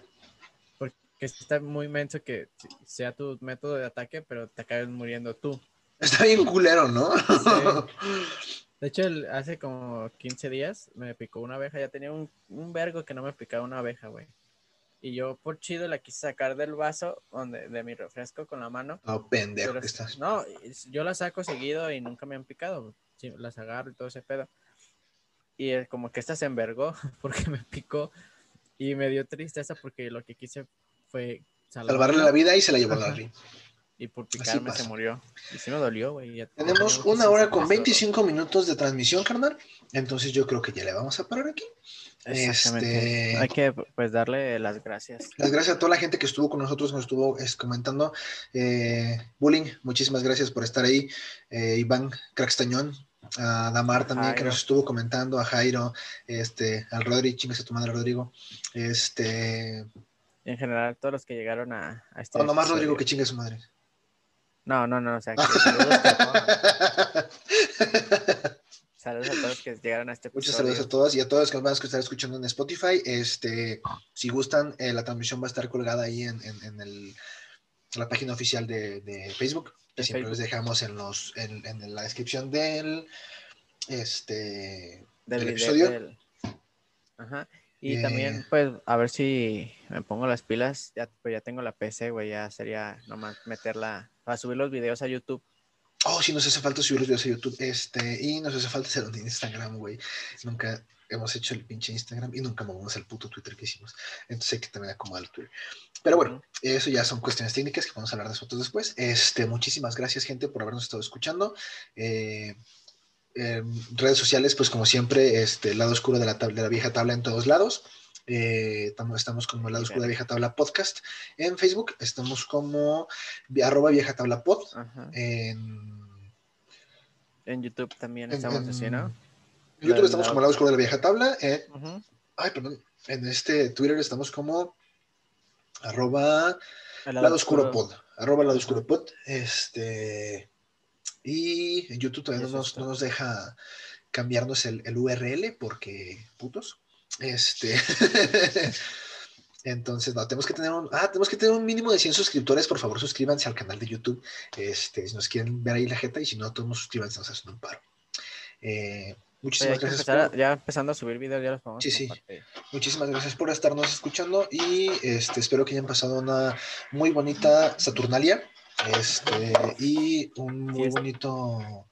Speaker 2: Porque está muy menso que sea tu método de ataque, pero te acabes muriendo tú.
Speaker 1: Está bien culero, ¿no?
Speaker 2: De hecho, hace como 15 días me picó una abeja. Ya tenía un, un vergo que no me picaba una abeja, güey. Y yo, por chido, la quise sacar del vaso donde, de mi refresco con la mano.
Speaker 1: No, pendejo
Speaker 2: Pero
Speaker 1: que estás.
Speaker 2: no, yo las saco seguido y nunca me han picado. Sí, las agarro y todo ese pedo. Y como que esta se envergó porque me picó y me dio tristeza porque lo que quise fue
Speaker 1: Salvarle
Speaker 2: salvarla.
Speaker 1: la vida y se la llevó a la
Speaker 2: Y por picarme se murió. Y sí me dolió, güey.
Speaker 1: Tenemos una hora con
Speaker 2: pasó.
Speaker 1: 25 minutos de transmisión, carnal. Entonces yo creo que ya le vamos a parar aquí. Este-
Speaker 2: Hay que pues darle las gracias.
Speaker 1: Las gracias a toda la gente que estuvo con nosotros, que nos estuvo es, comentando. Eh, Bullying, muchísimas gracias por estar ahí. Eh, Iván Crackstañón, a Damar también, que nos estuvo comentando, a Jairo, este, al Rodri, chingas a tu madre, Rodrigo. Este,
Speaker 2: Y en general, todos los que llegaron a, a este.
Speaker 1: o nomás. Rodrigo, que chingue a su madre.
Speaker 2: No, no, no. O sea, que saludos, a todos, saludos a todos que llegaron a este episodio.
Speaker 1: Muchos saludos a todos y a todos que nos van a estar escuchando en Spotify. Este, si gustan, eh, la transmisión va a estar colgada ahí en, en- en el- la página oficial de, de Facebook, que
Speaker 2: De
Speaker 1: siempre
Speaker 2: Facebook.
Speaker 1: les dejamos en los en, en la descripción del este
Speaker 2: del
Speaker 1: episodio.
Speaker 2: del- Ajá. Y
Speaker 1: Eh.
Speaker 2: también, pues, a ver si me pongo las pilas. Ya, pues ya tengo la PC, güey. Ya sería nomás meterla para subir los videos a YouTube.
Speaker 1: Oh, sí, nos hace falta subir los videos a YouTube. Este, y nos hace falta hacerlo en Instagram, güey. Nunca hemos hecho el pinche Instagram y nunca movemos el puto Twitter que hicimos. Entonces hay que también acomodar el Twitter. Pero bueno, eso ya son cuestiones técnicas que vamos a hablar de nosotros después. Este, muchísimas gracias, gente, por habernos estado escuchando. Eh, redes sociales, pues como siempre, este, el lado oscuro de la, tab- de la vieja tabla en todos lados. Eh, tam- estamos como la vieja tabla podcast en Facebook. Estamos como arroba vieja tabla pod en
Speaker 2: En YouTube también
Speaker 1: en-
Speaker 2: estamos
Speaker 1: en
Speaker 2: así, ¿no?
Speaker 1: YouTube
Speaker 2: La-
Speaker 1: estamos
Speaker 2: la-
Speaker 1: como el lado oscuro de la vieja tabla. eh, ay, perdón. En este Twitter estamos como arroba lado oscuro pod. Arroba lado oscuro pod. Este. Y en YouTube todavía no nos, no nos deja cambiarnos el, el URL porque putos. Este. Entonces, no, tenemos que tener un, ah, tenemos que tener un mínimo de 100 suscriptores. Por favor, suscríbanse al canal de YouTube. Este, si nos quieren ver ahí la jeta y si no, todos nos suscríbanse, nos hacen un paro. Eh, muchísimas gracias.
Speaker 2: empezar a-
Speaker 1: por-
Speaker 2: ya empezando a subir videos, ya los vamos
Speaker 1: Sí, sí. Muchísimas gracias por estarnos escuchando y este, espero que hayan pasado una muy bonita Saturnalia este, y un muy bonito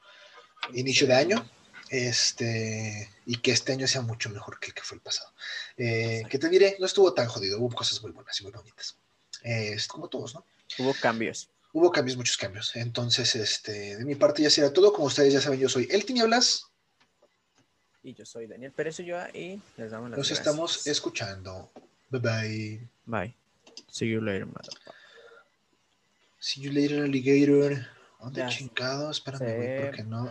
Speaker 1: inicio de año. Este, y que este año sea mucho mejor que el que fue el pasado. Eh, que te diré, no estuvo tan jodido, hubo cosas muy buenas y muy bonitas. Eh, como todos, ¿no?
Speaker 2: Hubo cambios.
Speaker 1: Hubo cambios, muchos cambios. Entonces, este, de mi parte ya será todo. Como ustedes ya saben, yo soy El Tinieblas.
Speaker 2: Y yo soy Daniel Pérez Ulloa y les damos las
Speaker 1: Nos
Speaker 2: gracias.
Speaker 1: estamos escuchando. Bye bye.
Speaker 2: Bye. See you later, motherfucker.
Speaker 1: See you later, alligator. ¿Dónde
Speaker 2: Ya.
Speaker 1: chingado? Espérame, güey, porque no.